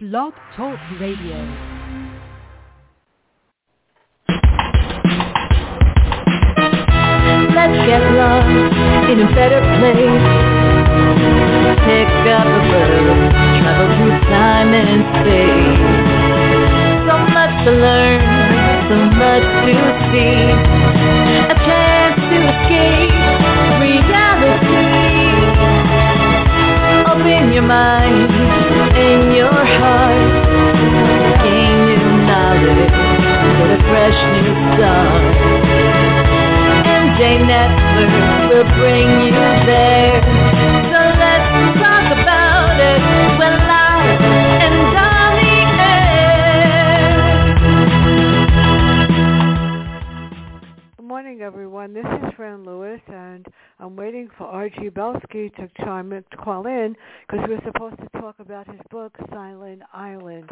Blog Talk Radio. Let's get lost in a better place. Pick up a book, travel through time and space. So much to learn, so much to see. A chance to escape reality. Open your mind fresh new Network will bring you there. So let's talk about it. Live and on the air. Good morning, everyone. This is Fran Lewis, and I'm waiting for R.G. Belsky to chime in, to call in because we're supposed to talk about his book, Silent Island.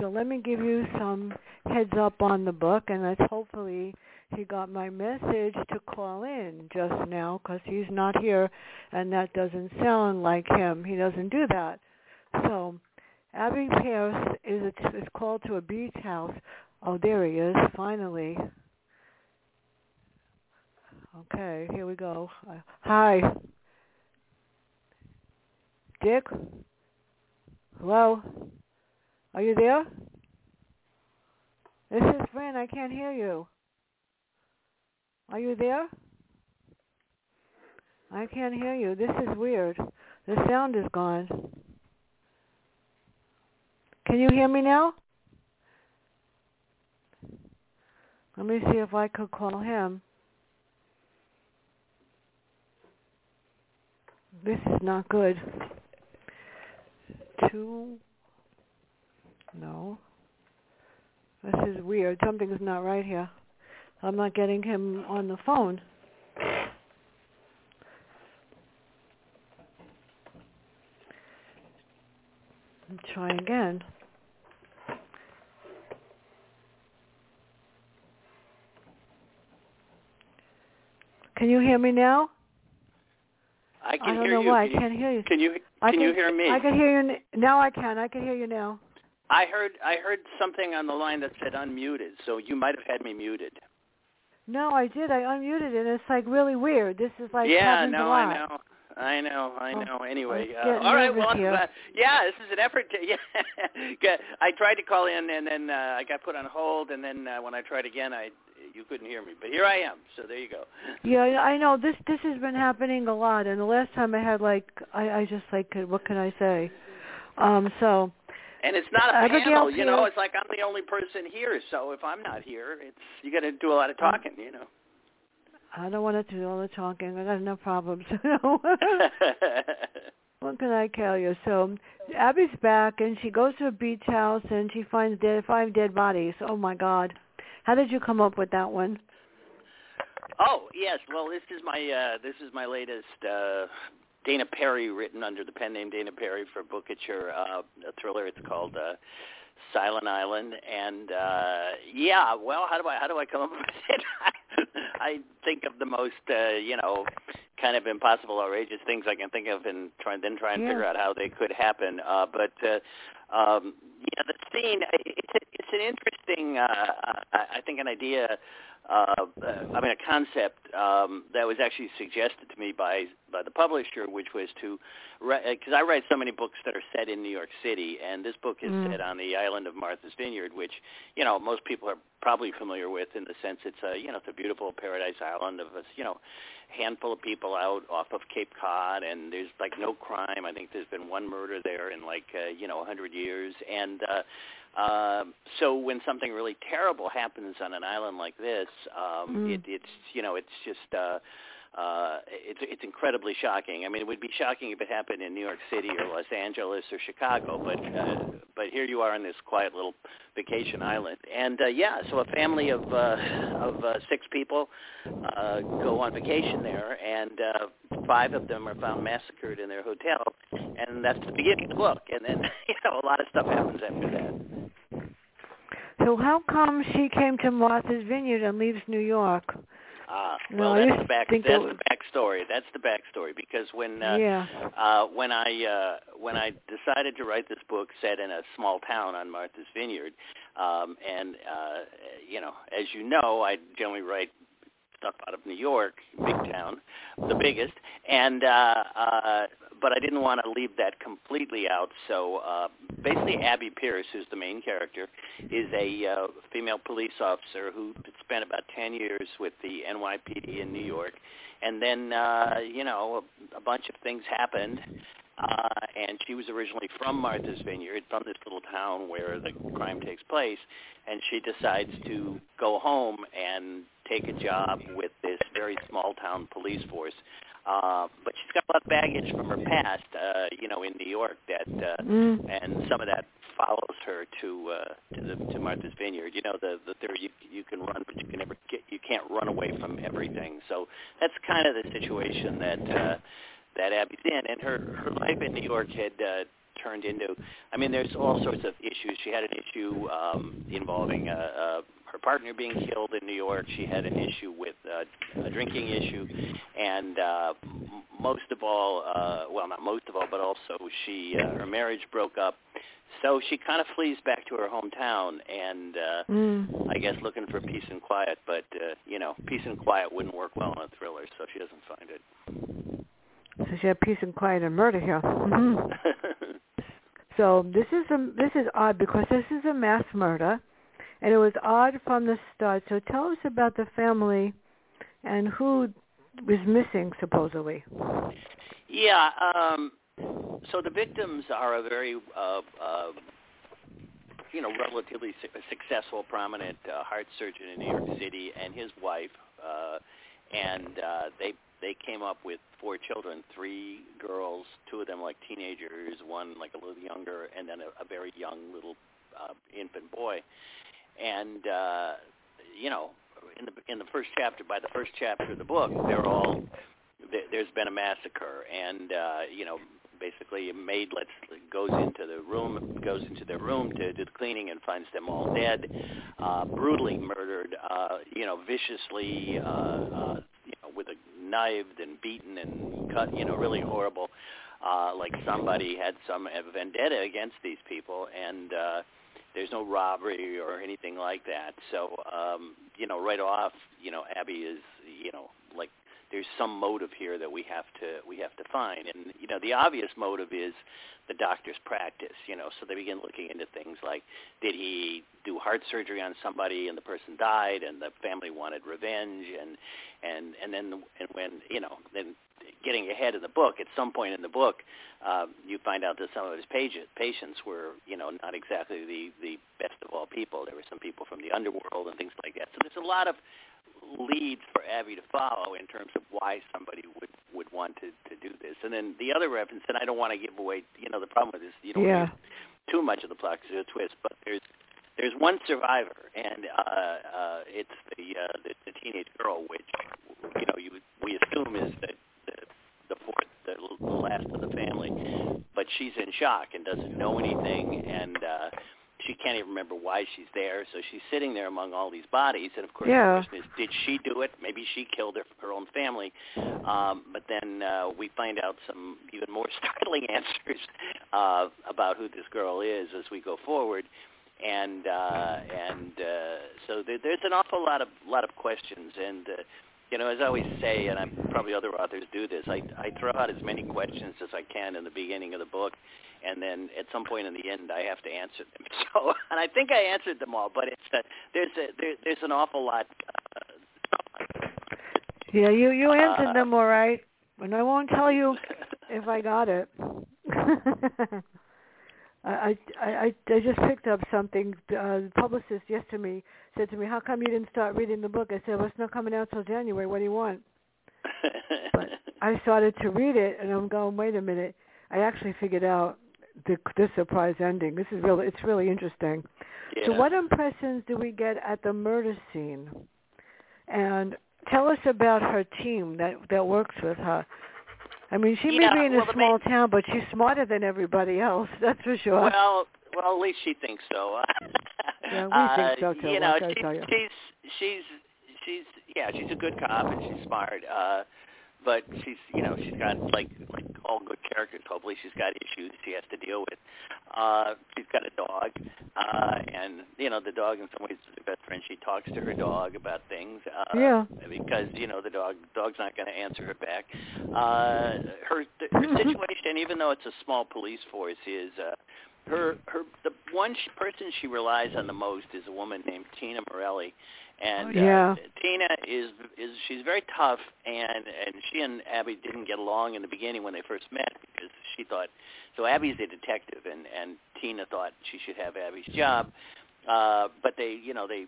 So let me give you some heads up on the book, and that's hopefully he got my message to call in just now because he's not here, and that doesn't sound like him. He doesn't do that. So Abby Pierce is, a, is called to a beach house. Oh, there he is, finally. Okay, here we go. Uh, hi. Dick? Hello? Are you there? This is Fran. I can't hear you. Are you there? I can't hear you. This is weird. The sound is gone. Can you hear me now? Let me see if I could call him. This is not good. Two. No. This is weird. Something's not right here. I'm not getting him on the phone. Try again. Can you hear me now? I can I don't hear know you. why Can I can't hear you. Can you I can you hear me? I can hear you now. I can. I can hear you now. I heard I heard something on the line that said unmuted, so you might have had me muted. No, I did. I unmuted it. It's like really weird. This is like yeah, no. I know. I know, I Oh, know. Anyway, uh, all right. Well, glad- yeah, this is an effort to. Yeah, I tried to call in, and then uh, I got put on hold, and then uh, when I tried again, I you couldn't hear me. But here I am. So there you go. Yeah, I know this. This has been happening a lot, and the last time I had like, I, I just like, what can I say? Um, so And it's not a panel, you know. It's like I'm the only person here, so if I'm not here, it's you got to do a lot of talking, you know. I don't want to do all the talking. I got enough problems. What can I tell you? So Abby's back, and she goes to a beach house, and she finds dead, five dead bodies. Oh my God! How did you come up with that one? Oh yes, well this is my uh, this is my latest uh, Dana Perry written under the pen name Dana Perry for Bookouture uh, a thriller. It's called uh, Silent Island, and uh, yeah, well how do I how do I come up with it? I think of the most uh, you know kind of impossible, outrageous things I can think of, and try then try and Yeah. figure out how they could happen. Uh, but uh, um, yeah, the scene it's a, it's an interesting uh, I, I think an idea uh, I mean, a concept um, that was actually suggested to me by by the publisher, which was to because I write so many books that are set in New York City, and this book is Mm. set on the island of Martha's Vineyard, which you know most people are probably familiar with in the sense it's a you know it's a beautiful paradise island of a you know handful of people out off of Cape Cod, and there's like no crime. I think there's been one murder there in like uh, you know a 100 years, and uh, um, so when something really terrible happens on an island like this, um, Mm. it, it's you know it's just uh, uh, it's it's incredibly shocking. I mean, it would be shocking if it happened in New York City or Los Angeles or Chicago, but uh, but here you are on this quiet little vacation island, and uh, yeah, so a family of uh, of uh, six people uh, go on vacation there, and uh, five of them are found massacred in their hotel, and that's the beginning of the book, and then you know a lot of stuff happens after that. So how come she came to Martha's Vineyard and leaves New York? Ah, well, I that's the back. That's it the backstory. That's the backstory because when uh, yeah. uh, when I uh, when I decided to write this book set in a small town on Martha's Vineyard, um, and uh, you know, as you know, I generally write stuff out of New York, big town, the biggest, and uh, uh, but I didn't want to leave that completely out. So uh, basically, Abby Pierce, who's the main character, is a uh, female police officer who spent about 10 years with the NYPD in New York. And then, uh, you know, a, a bunch of things happened. Uh, and she was originally from Martha's Vineyard, from this little town where the crime takes place. And she decides to go home and take a job with this very small town police force. Uh, but she's got a lot of baggage from her past, uh, you know, in New York that, uh, Mm. and some of that follows her to uh, to the to Martha's Vineyard. You know, the the theory you you can run, but you can never get you can't run away from everything. So that's kind of the situation that uh, that Abby's in, and her her life in New York had. Uh, turned into I mean there's all sorts of issues. She had an issue um involving uh, uh her partner being killed in New York. She had an issue with uh, a drinking issue and uh most of all uh well not most of all but also she uh, her marriage broke up. So she kind of flees back to her hometown and uh Mm. I guess looking for peace and quiet, but uh, you know, peace and quiet wouldn't work well in a thriller, so she doesn't find it. So she had peace and quiet and murder here. hmm So this is a, this is odd because this is a mass murder, and it was odd from the start. So tell us about the family and who was missing supposedly. Yeah. Um, so the victims are a very, uh, uh, you know, relatively su- successful, prominent uh, heart surgeon in New York City, and his wife, uh, and uh, they they came up with four children, three girls, two of them like teenagers, one like a little younger, and then a, a very young little uh, infant boy, and uh, you know, in the in the first chapter, by the first chapter of the book, they're all there- there's been a massacre, and uh, you know, basically a maid lets goes into the room, goes into their room to do the cleaning, and finds them all dead, uh, brutally murdered, uh, you know, viciously, uh, uh, you know, with a knifed and beaten and cut, you know, really horrible. Uh, like somebody had some vendetta against these people, and uh, there's no robbery or anything like that. So, um, you know, right off, you know, Abby is, you know, like there's some motive here that we have to we have to find and you know the obvious motive is the doctor's practice you know so they begin looking into things like did he do heart surgery on somebody and the person died and the family wanted revenge and and and then and when you know then getting ahead of the book at some point in the book um, you find out that some of his patient, patients were you know not exactly the the best of all people there were some people from the underworld and things like that so there's a lot of leads for Abby to follow in terms of why somebody would would want to to do this. And then the other reference, and I don't want to give away, you know, the problem with this, you don't Yeah. too much of the plot 'cause it's a twist, but there's there's one survivor, and uh, uh, it's the, uh, the the teenage girl, which you know you we assume is the the, fourth, the, the last of the family, but she's in shock and doesn't know anything, and uh, she can't even remember why she's there. So she's sitting there among all these bodies, and of course Yeah. the question is, did she do it? Maybe she killed her, her own family. Um, but then uh, we find out some even more startling answers uh, about who this girl is as we go forward. And uh, and uh, so there, there's an awful lot of lot of questions, and uh, you know, as I always say, and I'm probably other authors do this, I, I throw out as many questions as I can in the beginning of the book, and then at some point in the end, I have to answer them. So, and I think I answered them all, but it's uh, there's a, there, there's an awful lot. Uh, Yeah, you you answered Uh, them all right, and I won't tell you if I got it. I, I I I just picked up something. Uh, the publicist yesterday said to me, "How come you didn't start reading the book?" I said, "Well, it's not coming out till January. What do you want?" But I started to read it, and I'm going, "Wait a minute." I actually figured out the the surprise ending. This is really it's really interesting. yeah. So, what impressions do we get at the murder scene? And tell us about her team that that works with her. I mean, she Yeah, may be in well, a small main- town, but she's smarter than everybody else. That's for sure. Well, well, at least she thinks so. Yeah, we uh, think so, too, You know, what can I she's, you? she's she's she's yeah, she's a good cop and she's smart. Uh, but she's you know she's got like like all good characters. Hopefully, she's got issues she has to deal with. Uh, she's got a dog, uh, and you know the dog in some ways is her best friend. She talks to her dog about things. Uh, yeah. Because you know the dog dog's not going to answer her back. Uh, her her situation, even though it's a small police force, is. Uh, her her the one she, person she relies on the most is a woman named Tina Morelli, and oh, yeah. uh, Tina is is she's very tough, and and she and Abby didn't get along in the beginning when they first met because she thought so Abby's a detective, and and Tina thought she should have Abby's job, uh, but they you know they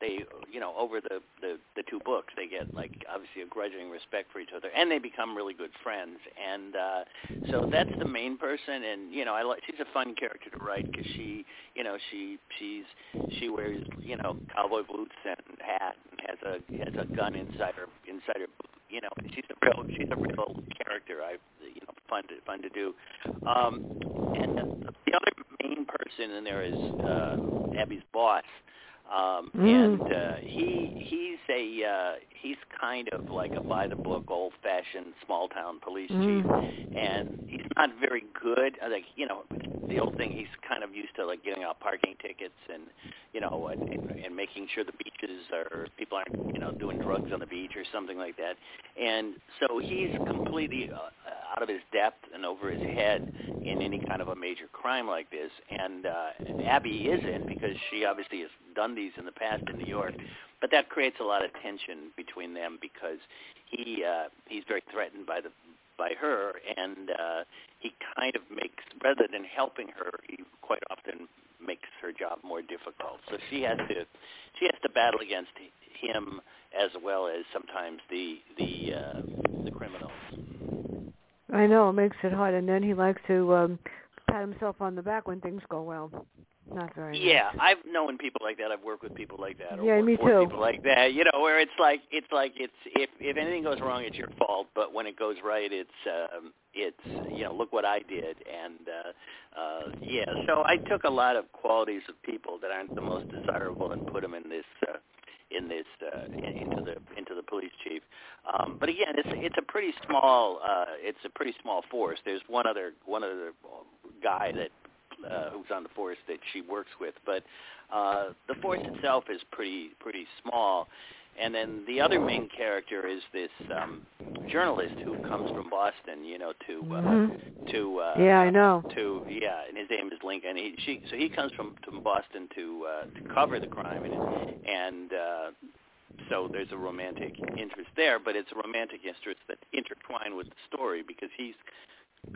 they you know over the the the two books they get like obviously a grudging respect for each other and they become really good friends. And uh so that's the main person and you know i like she's a fun character to write because she you know she she's she wears you know cowboy boots and hat and has a has a gun inside her inside her you know she's a real she's a real character i you know fun to fun to do. Um and the, the other main person in there is uh abby's boss um, mm. and uh, he he's a uh, he's kind of like a by the book, old fashioned small town police mm. chief, and he's not very good. Like you know, the old thing. He's kind of used to like giving out parking tickets and you know and, and, and making sure the beaches are people aren't you know doing drugs on the beach or something like that. And so he's completely uh, out of his depth and over his head in any kind of a major crime like this. And uh, Abby isn't because she obviously has done these in the past in New York. But that creates a lot of tension between them because he uh, he's very threatened by the by her, and uh, he kind of makes rather than helping her, he quite often makes her job more difficult. So she has to she has to battle against him as well as sometimes the the uh, the criminals. I know it makes it hard, and then he likes to um pat himself on the back when things go well. Not very. Yeah, nice. I've known people like that. I've worked with people like that. Or Yeah, me too. People like that, you know, where it's like it's like it's if if anything goes wrong, it's your fault. But when it goes right, it's um, it's you know, look what I did, and uh, uh, yeah. So I took a lot of qualities of people that aren't the most desirable and put them in this. Uh, in this uh, in- into the into the police chief. Um, but again, it's it's a pretty small uh, it's a pretty small force. There's one other one other guy that uh, who's on the force that she works with, but uh, the force itself is pretty pretty small. And then the other main character is this um, journalist who comes from Boston, you know, to uh, Mhm. to uh, Yeah, I know. to yeah, and his name is Lincoln. He she so he comes from from Boston to uh, to cover the crime, and and uh, so there's a romantic interest there, but it's a romantic interest that intertwined with the story because he's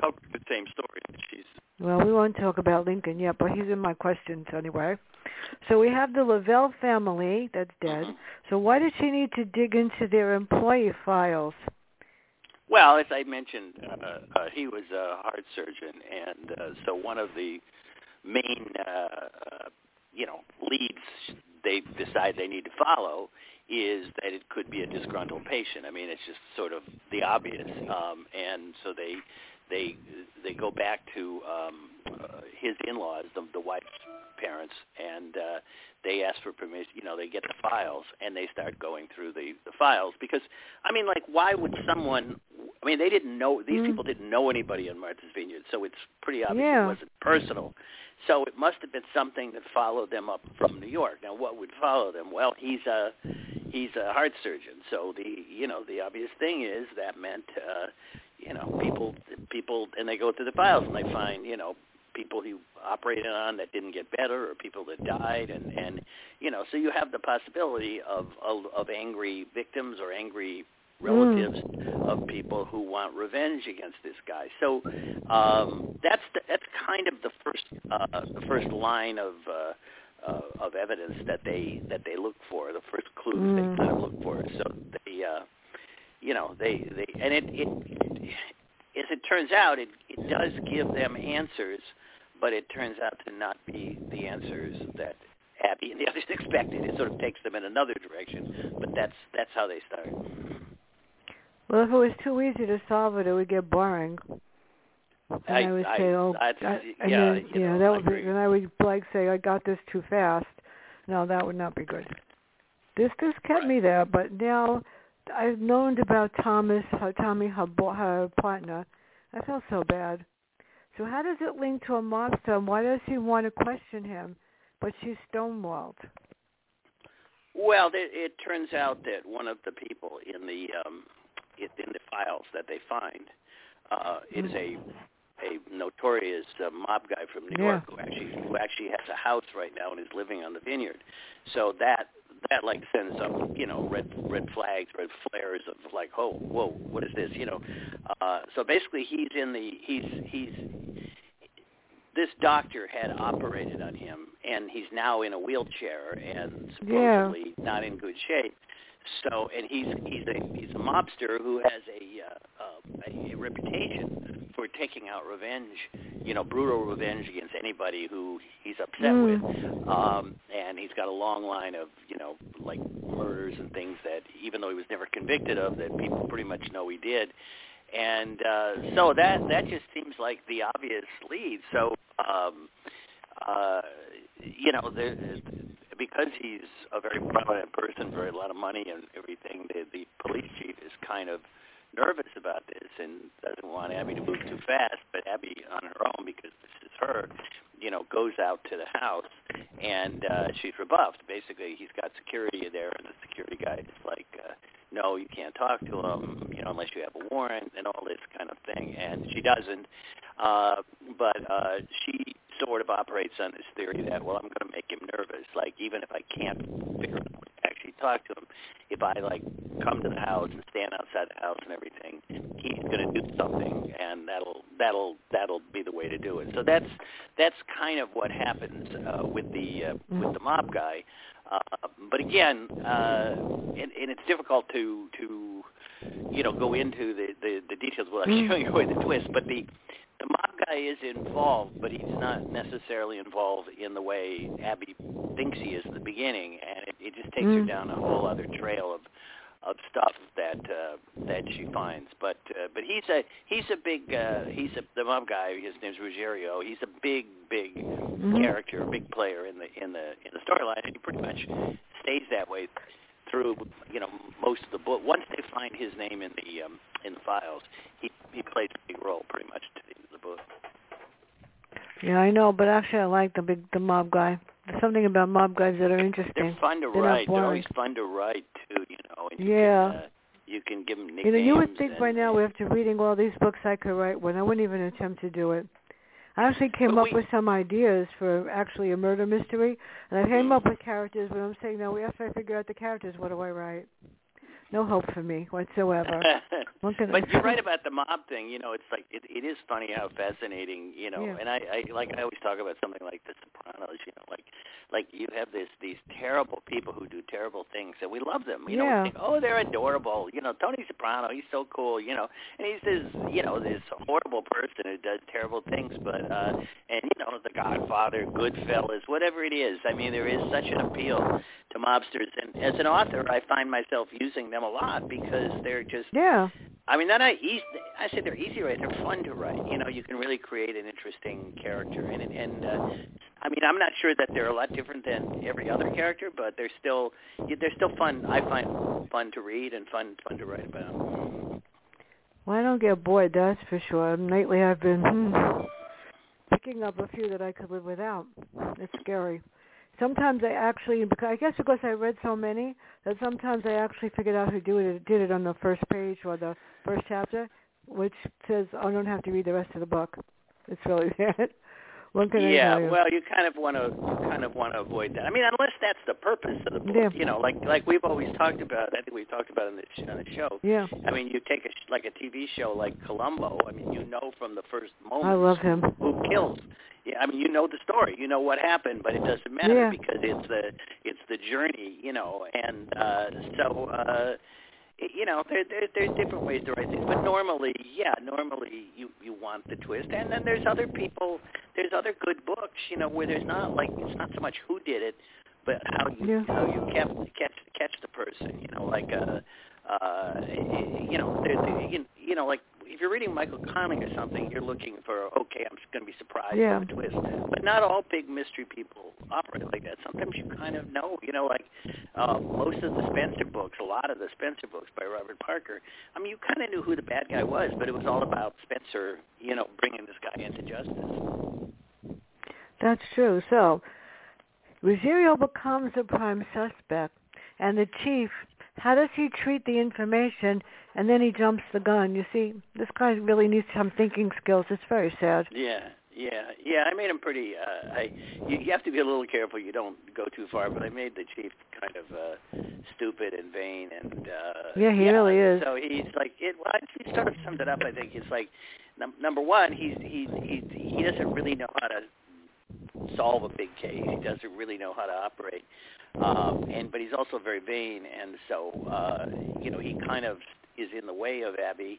covered the same story she's Well, we won't talk about Lincoln yet, but he's in my questions anyway. So we have the Lavelle family that's dead. Mhm. So why did she need to dig into their employee files? Well, as I mentioned, uh, uh, he was a heart surgeon, and uh, so one of the main, uh, uh, you know, leads they decide they need to follow is that it could be a disgruntled patient. I mean, it's just sort of the obvious, um, and so they they they go back to um, uh, his in-laws, the, the wife's parents, and uh, they ask for permission. You know, they get the files and they start going through the the files because I mean, like, why would someone? I mean, they didn't know these Mm. people didn't know anybody in Martha's Vineyard, so it's pretty obvious Yeah. it wasn't personal. So it must have been something that followed them up from New York. Now, what would follow them? Well, he's a he's a heart surgeon, so the you know the obvious thing is that meant uh, you know people people and they go through the files and they find you know people he operated on that didn't get better or people that died and and you know so you have the possibility of of, of angry victims or angry relatives of people who want revenge against this guy. So um, that's the, that's kind of the first uh, the first line of uh, uh, of evidence that they that they look for, the first clues Mm. they kind of look for. So they uh, you know they they and it, it, as it turns out it it does give them answers, but it turns out to not be the answers that Abby and the others expected. It sort of takes them in another direction, but that's that's how they start. Well, if it was too easy to solve it, it would get boring. And I, I- would I- say, oh, that's- I- and yeah, you know, that I would be, and I would like say, I got this too fast. No, that would not be good. this this kept Right. me there, but now I've known about Thomas, her, Tommy, her, her partner. I felt so bad. So how does it link to a mobster? And why does he want to question him, but she's stonewalled? Well, it, it turns out that one of the people in the um, in in the files that they find uh, is a a notorious uh, mob guy from New Yeah. York who actually who actually has a house right now and is living on the vineyard. So that that like sends up you know red red flags, red flares of like oh whoa what is this you know. Uh, so basically he's in the he's he's this doctor had operated on him and he's now in a wheelchair and Yeah. supposedly not in good shape. So and he's he's a he's a mobster who has a uh, uh, a, a reputation for taking out revenge, you know, brutal revenge against anybody who he's upset Mm. with. Um, and he's got a long line of you know like murders and things that even though he was never convicted of, that people pretty much know he did. And uh, so that that just seems like the obvious lead. So um, uh, you know, the, because he's a very prominent person, very a lot of money and everything, the, the police chief is kind of nervous about this and doesn't want Abby to move too fast. But Abby, on her own, because this is her, you know, goes out to the house and uh, she's rebuffed. Basically, he's got security there, and the security guy is like, uh, "No, you can't talk to him, you know, unless you have a warrant and all this kind of thing." And she doesn't. Uh, but uh, she sort of operates on this theory that, well, I'm going to make him nervous. Like, even if I can't figure out how to actually talk to him, if I like come to the house and stand outside the house and everything, he's going to do something, and that'll that'll that'll be the way to do it. So that's that's kind of what happens uh, with the uh, with the mob guy. Uh, but again, uh, and, and it's difficult to to you know go into the the, the details without Mm. showing away the twist. But the the mob guy is involved, but he's not necessarily involved in the way Abby thinks he is at the beginning, and it, it just takes her Mm. down a whole other trail of of stuff that uh, that she finds. But uh, but he's a he's a big uh, he's a the mob guy. His name's Ruggiero. He's a big big Mhm. character, a big player in the in the in the storyline, and he pretty much stays that way through you know most of the book. Once they find his name in the um, in the files, he he plays a big role pretty much to the end of the book. Yeah, I know, but actually, I like the big the mob guy. There's something about mob guys that are interesting. They're fun to They're write. They're always fun to write too. You know. And you Yeah. Can, uh, you can give them nicknames. You know, you would think and, by now after reading all these books I could write one. I wouldn't even attempt to do it. I actually came But up we- with some ideas for actually a murder mystery, and I came up with characters, but I'm saying now after I figure out the characters, what do I write? No hope for me whatsoever. What can I but you're right about the mob thing. You know, it's like it, it is funny how fascinating. You know, Yeah. and I, I like I always talk about something like The Sopranos. You know, like like you have this these terrible people who do terrible things, and we love them. You know, Yeah. think, oh, they're adorable. You know, Tony Soprano, he's so cool. You know, and he's this you know this horrible person who does terrible things. But uh, and you know, The Godfather, Goodfellas, whatever it is. I mean, there is such an appeal to mobsters, and as an author, I find myself using them a lot because they're just Yeah. I mean, they're not easy. I say they're easy to write. They're fun to write. You know, you can really create an interesting character, and and uh, I mean, I'm not sure that they're a lot different than every other character, but they're still they're still fun. I find fun to read and fun fun to write about. Well, I don't get bored, that's for sure. Lately I've been hmm, picking up a few that I could live without. It's scary. Sometimes I actually, I guess because I read so many, that sometimes I actually figured out who do it, did it on the first page or the first chapter, which says oh, I don't have to read the rest of the book. It's really that. Yeah, you? well, you kind of want to you kind of want to avoid that. I mean, unless that's the purpose of the book. Yeah. You know, like like we've always talked about. I think we've talked about in the sh- on the show. yeah, I mean, you take a like a TV show like Columbo. I mean, you know from the first moment I love him. who kills. Yeah, I mean, you know the story, you know what happened, but it doesn't matter Yeah. because it's the it's the journey, you know. And uh so uh you know, there, there there's different ways to write things, but normally, yeah, normally you you want the twist. And then there's other people, there's other good books, you know, where there's not like it's not so much who did it, but how you Yeah. how you kept catch catch the person, you know, like uh uh you know, there, there, you, you know, like if you're reading Michael Connelly or something, you're looking for okay, I'm going to be surprised Yeah. by the twist. But not all big mystery people operate like that. Sometimes you kind of know, you know, like uh, most of the Spenser books, a lot of the Spenser books by Robert Parker. I mean, you kind of knew who the bad guy was, but it was all about Spenser, you know, bringing this guy into justice. That's true. So, Rosario becomes a prime suspect, and the chief, how does he treat the information? And then he jumps the gun. You see, this guy really needs some thinking skills. It's very sad. Yeah, yeah, yeah. I made him pretty. Uh, I you, you have to be a little careful you don't go too far, but I made the chief kind of uh, stupid and vain, and uh, Yeah, he really is. So he's like it. Well, he sort of summed it up. I think it's like num- number one, he's he he he doesn't really know how to solve a big case. He doesn't really know how to operate, um, and but he's also very vain, and so uh, you know he kind of is in the way of Abby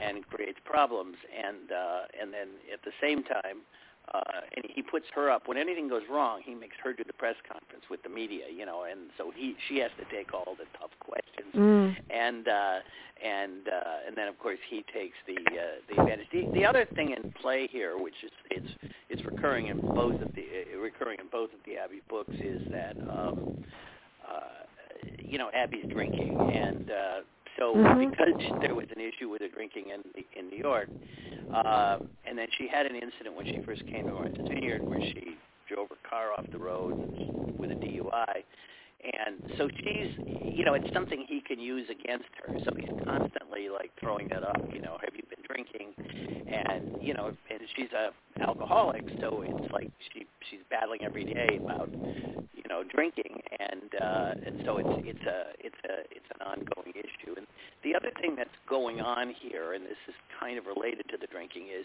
and creates problems, and uh, and then at the same time. Uh, and he puts her up when anything goes wrong. He makes her do the press conference with the media, you know, and so he she has to take all the tough questions Mm. and uh, and uh, and then of course he takes the uh, the advantage. The, the other thing in play here, which is it's it's recurring in both of the uh, recurring in both of the Abby books, is that um, uh, you know Abby's drinking, and uh, so Mhm. because there was an issue with her drinking in in New York, uh, and then she had an incident when she first came to Martha's Vineyard where she drove her car off the road with a DUI and so she's you know it's something he can use against her. So he's constantly like throwing that up you know have you been drinking? And you know and she's a alcoholic so it's like she she's battling every day about you know drinking. And uh and so it's it's a it's a it's an ongoing issue. And the other thing that's going on here and this is kind of related to the drinking is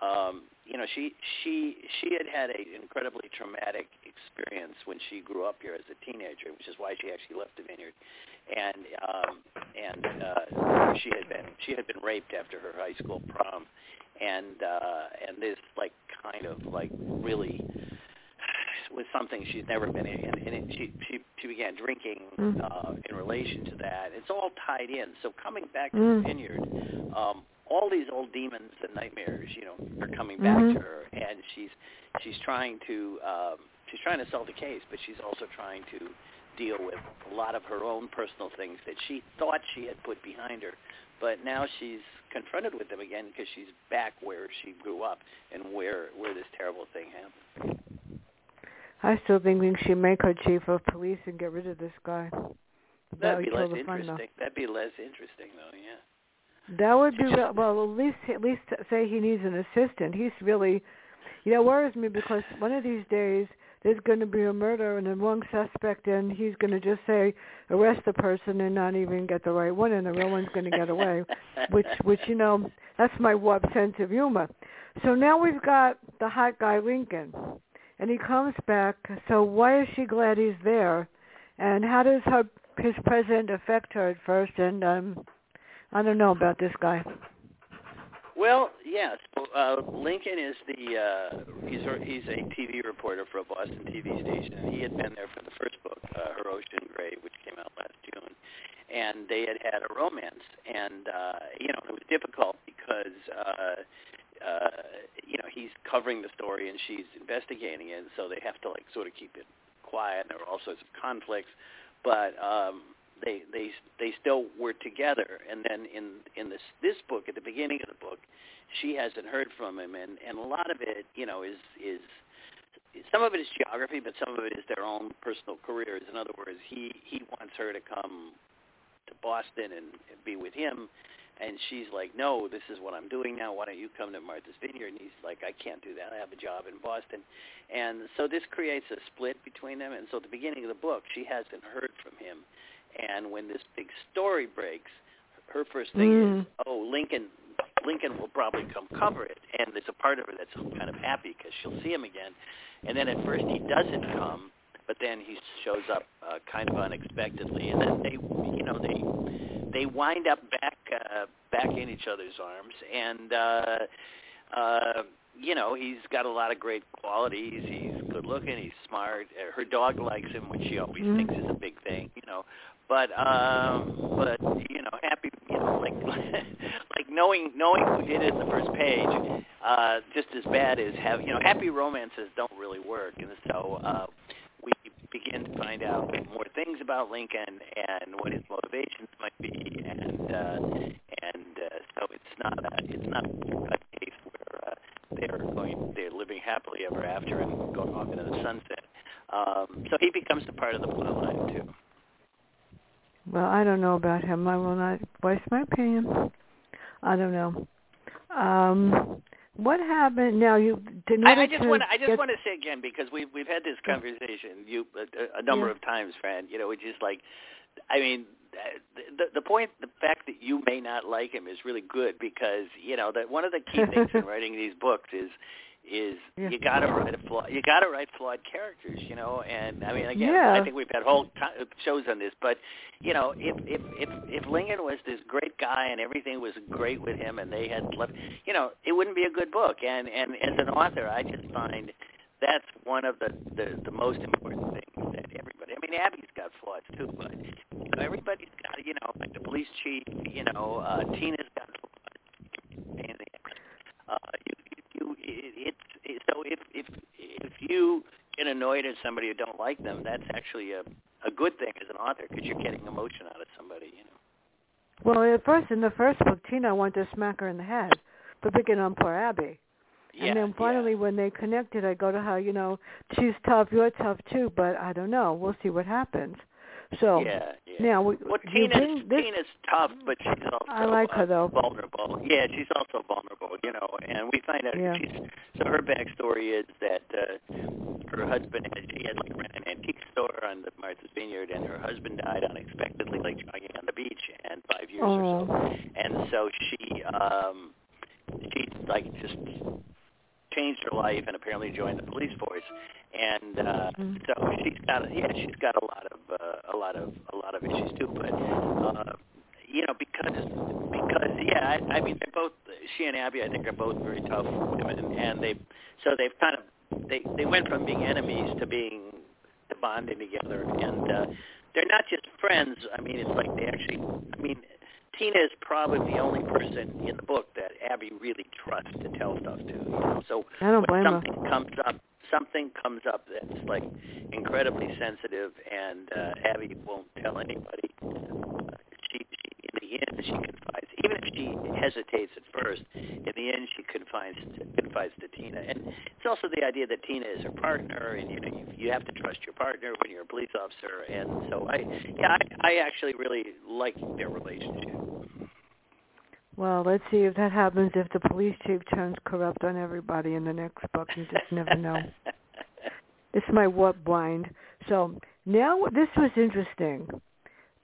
um, you know, she she she had had an incredibly traumatic experience when she grew up here as a teenager, which is why she actually left the vineyard, and um, and uh, she had been she had been raped after her high school prom, and uh, and this like kind of like really was something she's never been in, and, and it, she she she began drinking Mm. uh, in relation to that. It's all tied in. So coming back to Mm. the vineyard, um, all these old demons and nightmares, you know, are coming back Mhm. to her, and she's she's trying to um, she's trying to solve the case, but she's also trying to deal with a lot of her own personal things that she thought she had put behind her, but now she's confronted with them again because she's back where she grew up and where where this terrible thing happened. I still think we should make her chief of police and get rid of this guy. That That'd would be less fun, interesting. That'd be less interesting, though. Yeah. That would be well. At least at least say he needs an assistant. He's really, you know, worries me because one of these days there's going to be a murder and the wrong suspect, and he's going to just say arrest the person and not even get the right one, and the real one's going to get away. which which you know that's my warped sense of humor. So now we've got the hot guy Lincoln, and he comes back. So why is she glad he's there, and how does her his present affect her at first? And um, I don't know about this guy. Well, yeah. So, uh, Lincoln is the uh, he's a, he's a TV reporter for a Boston TV station, he had been there for the first book, uh, Her Ocean Grave, which came out last June, and they had had a romance, and uh, you know it was difficult because. Uh, uh, you know, he's covering the story and she's investigating it, so they have to like sort of keep it quiet. There were all sorts of conflicts, but um, they they they still were together. And then in in this this book, at the beginning of the book, she hasn't heard from him, and and a lot of it, you know, is is some of it is geography, but some of it is their own personal careers. In other words, he he wants her to come to Boston and be with him. And she's like, no, this is what I'm doing now. Why don't you come to Martha's Vineyard? And he's like, I can't do that. I have a job in Boston. And so this creates a split between them. And so at the beginning of the book, she hasn't heard from him. And when this big story breaks, her first thing Mm. is, oh, Lincoln, Lincoln will probably come cover it. And there's a part of her that's kind of happy because she'll see him again. And then at first he doesn't come, but then he shows up uh, kind of unexpectedly. And then they, you know, they they wind up back uh, back in each other's arms, and uh, uh, you know he's got a lot of great qualities. He's good looking. He's smart. Uh, her dog likes him, which she always Mhm. thinks is a big thing, you know. But um, but you know, happy, you know, like like knowing knowing who did it in the first page, uh, just as bad as have you know happy romances don't really work, and so uh, begin to find out more things about Lincoln and what his motivations might be, and uh, and uh, so it's not a, it's not a case where uh, they're going they're living happily ever after and going off into the sunset. Um, so he becomes a part of the plot line too. Well, I don't know about him. I will not voice my opinion. I don't know. Um, what happened? Now you. I, I just want. I just want to say again because we've we've had this conversation you a, a number yeah. of times, Fran. You know, it's just like, I mean, the the point, the fact that you may not like him is really good because you know that one of the key things in writing these books is is yeah. you got to write a flaw, you got to write flawed characters, you know. And I mean, again, yeah. I think we've had whole t- shows on this, but you know, if if if if Lincoln was this great guy and everything was great with him, and they had left, you know, it wouldn't be a good book. And and as an author, I just find that's one of the the, the most important things that everybody. I mean, Abby's got flaws too, but you know, everybody's got, you know, like the police chief, you know, uh, Tina's got flaws. Uh, you, you, it, it's so if if if you get annoyed at somebody who don't like them, that's actually a a good thing as an author because you're getting emotion out of somebody, you know. Well, at first in the first book, Tina wanted to smack her in the head for picking on poor Abby. Yeah, and then finally, yeah. when they connected, I go to her. You know, she's tough. You're tough too, but I don't know. We'll see what happens. So yeah, yeah. now we, well, Tina's bring this, Tina's tough, but she's also I like her uh, though. vulnerable. Yeah, she's also vulnerable, you know. And we find out Yeah. she's so her backstory is that uh, her husband had she had like ran an antique store on the Martha's Vineyard, and her husband died unexpectedly, like jogging on the beach, and five years or Oh. so. And so she um she like just changed her life and apparently joined the police force. And uh Mhm. so she's got yeah she's got a lot of uh, a lot of a lot of issues too. But uh you know because because yeah I, I mean they're both she and Abby I think are both very tough women. And they so they've kind of they they went from being enemies to being to bonding together. And uh they're not just friends. I mean it's like they actually I mean Tina is probably the only person in the book that Abby really trusts to tell stuff to. You know? So I don't blame when her. something comes up, something comes up that's like incredibly sensitive, and uh, Abby won't tell anybody. Uh, she, she, in the end, she confides. Even if she hesitates at first, in the end, she confides to, confides to Tina. And it's also the idea that Tina is her partner, and you know you, you have to trust your partner when you're a police officer. And so I, yeah, I, I actually really like their relationship. Well, let's see if that happens if the police chief turns corrupt on everybody in the next book. You just never know. It's my what blind. So now this was interesting.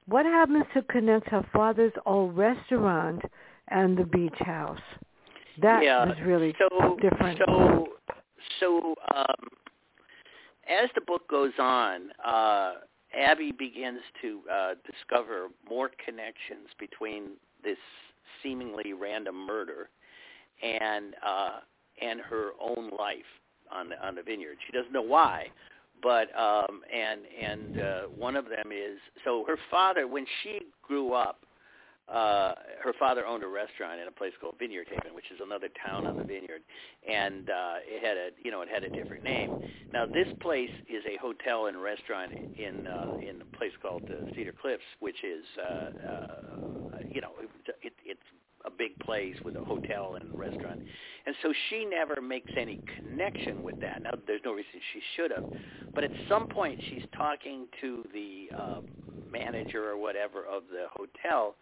What happens to connect her father's old restaurant and the beach house? That yeah, was really so, different. So, so um, as the book goes on, uh, Abby begins to uh, discover more connections between this seemingly random murder and uh, and her own life on the on the vineyard. She doesn't know why, but um, and and uh, one of them is so her father when she grew up. Uh, her father owned a restaurant in a place called Vineyard Haven, which is another town on the vineyard, and uh, it had a you know it had a different name. Now this place is a hotel and restaurant in uh, in a place called uh, Cedar Cliffs, which is uh, uh, you know it, it's a big place with a hotel and restaurant, and so she never makes any connection with that. Now there's no reason she should have, but at some point she's talking to the uh, manager or whatever of the hotel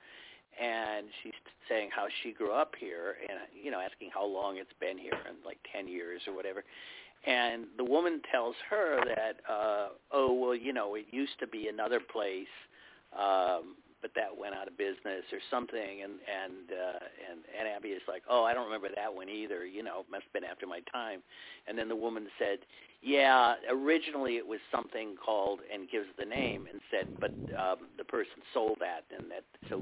and she's saying how she grew up here and you know asking how long it's been here and like 10 years or whatever. And the woman tells her that uh oh well you know it used to be another place um but that went out of business or something and and uh and and Abby is like oh I don't remember that one either you know must have been after my time and then the woman said yeah originally it was something called and gives the name and said but um the person sold that and that so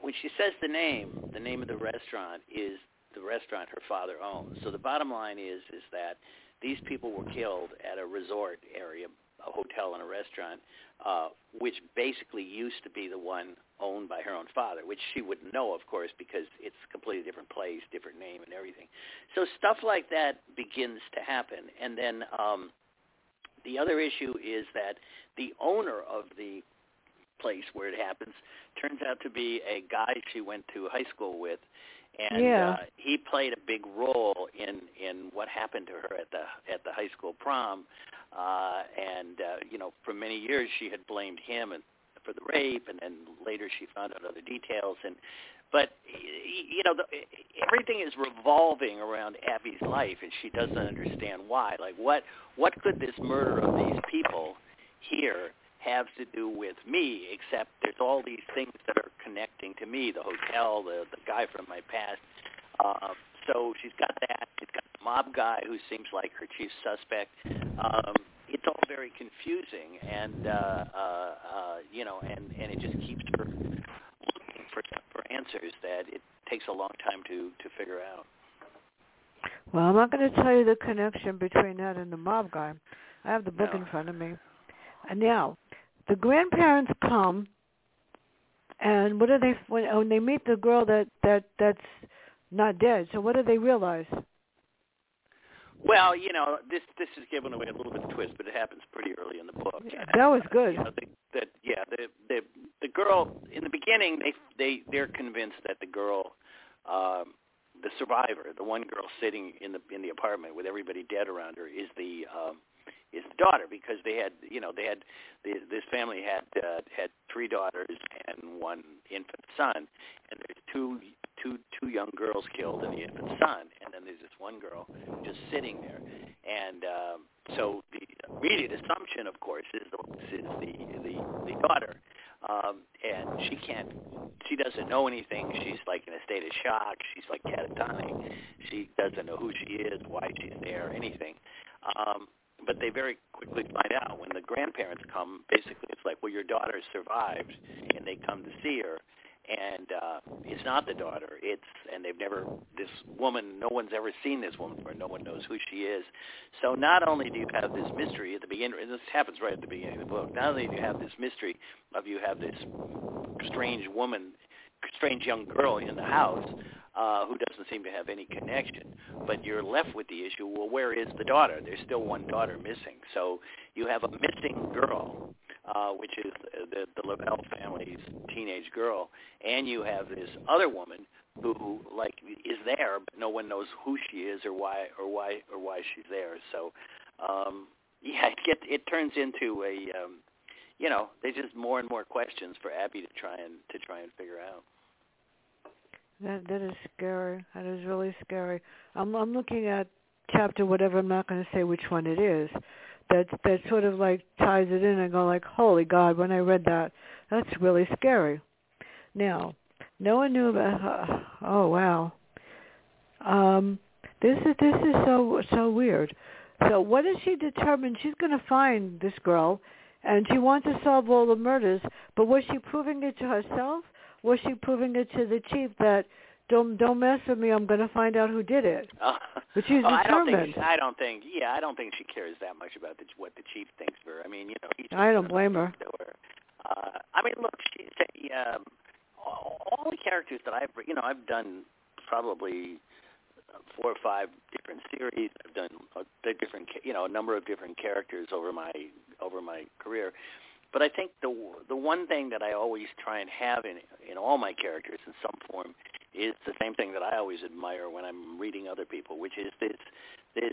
when she says the name, the name of the restaurant is the restaurant her father owns. So the bottom line is is that these people were killed at a resort area, a hotel and a restaurant, uh, which basically used to be the one owned by her own father, which she wouldn't know, of course, because it's a completely different place, different name, and everything. So stuff like that begins to happen, and then um, the other issue is that the owner of the place where it happens turns out to be a guy she went to high school with and Yeah. uh, he played a big role in in what happened to her at the at the high school prom uh and uh you know for many years she had blamed him and for the rape and then later she found out other details and but y- you know the, everything is revolving around Abby's life and she doesn't understand why like what what could this murder of these people here have to do with me except there's all these things that are connecting to me the hotel the the guy from my past uh, so she's got that she's got the mob guy who seems like her chief suspect um it's all very confusing and uh uh uh you know and and it just keeps her looking for for answers that it takes a long time to to figure out Well, I'm not going to tell you the connection between that and the mob guy. I have the book No. in front of me. And now, the grandparents come, and what do they when, when they meet the girl that that that's not dead? So what do they realize? Well, you know, this this is giving away a little bit of twist, but it happens pretty early in the book. That was good. You know, the, that yeah, the the the girl in the beginning they they they're convinced that the girl, um, the survivor, the one girl sitting in the in the apartment with everybody dead around her, is the um, is the daughter because they had you know they had the, this family had uh, had three daughters and one infant son, and there's two two two young girls killed and the infant son, and then there's this one girl just sitting there, and um, so the immediate assumption, of course, is the is the the, the daughter, um, and she can't she doesn't know anything. She's like in a state of shock. She's like catatonic. She doesn't know who she is, why she's there, anything. Um, but they very quickly find out when the grandparents come. Basically, it's like, well, your daughter survived, and they come to see her, and uh, it's not the daughter. It's and they've never this woman. No one's ever seen this woman before. No one knows who she is. So not only do you have this mystery at the beginning, and this happens right at the beginning of the book. Not only do you have this mystery of you have this strange woman, strange young girl in the house uh, who doesn't seem to have any connection. But you're left with the issue, well, where is the daughter? There's still one daughter missing. So you have a missing girl, uh, which is the, the Lavelle family's teenage girl, and you have this other woman who like is there, but no one knows who she is or why or why or why she's there. So um, yeah, it get, it turns into a um, you know, there's just more and more questions for Abby to try and to try and figure out. That that is scary. That is really scary. I'm I'm looking at chapter whatever. I'm not going to say which one it is. That that sort of like ties it in and go like, holy God! When I read that, that's really scary. Now, no one knew about. Uh, oh wow. Um, this is this is so so weird. So what is she determined? She's going to find this girl, and she wants to solve all the murders. But was she proving it to herself? Was she proving it to the chief that don't don't mess with me? I'm going to find out who did it. Uh, But she's oh, I don't think I don't think yeah I don't think she cares that much about the, what the chief thinks of her. I mean you know he's I don't blame her. her. Uh, I mean look she's a, um, all, all the characters that I've you know I've done probably four or five different series. I've done a, a different you know a number of different characters over my over my career. But I think the the one thing that I always try and have in in all my characters in some form is the same thing that I always admire when I'm reading other people, which is this this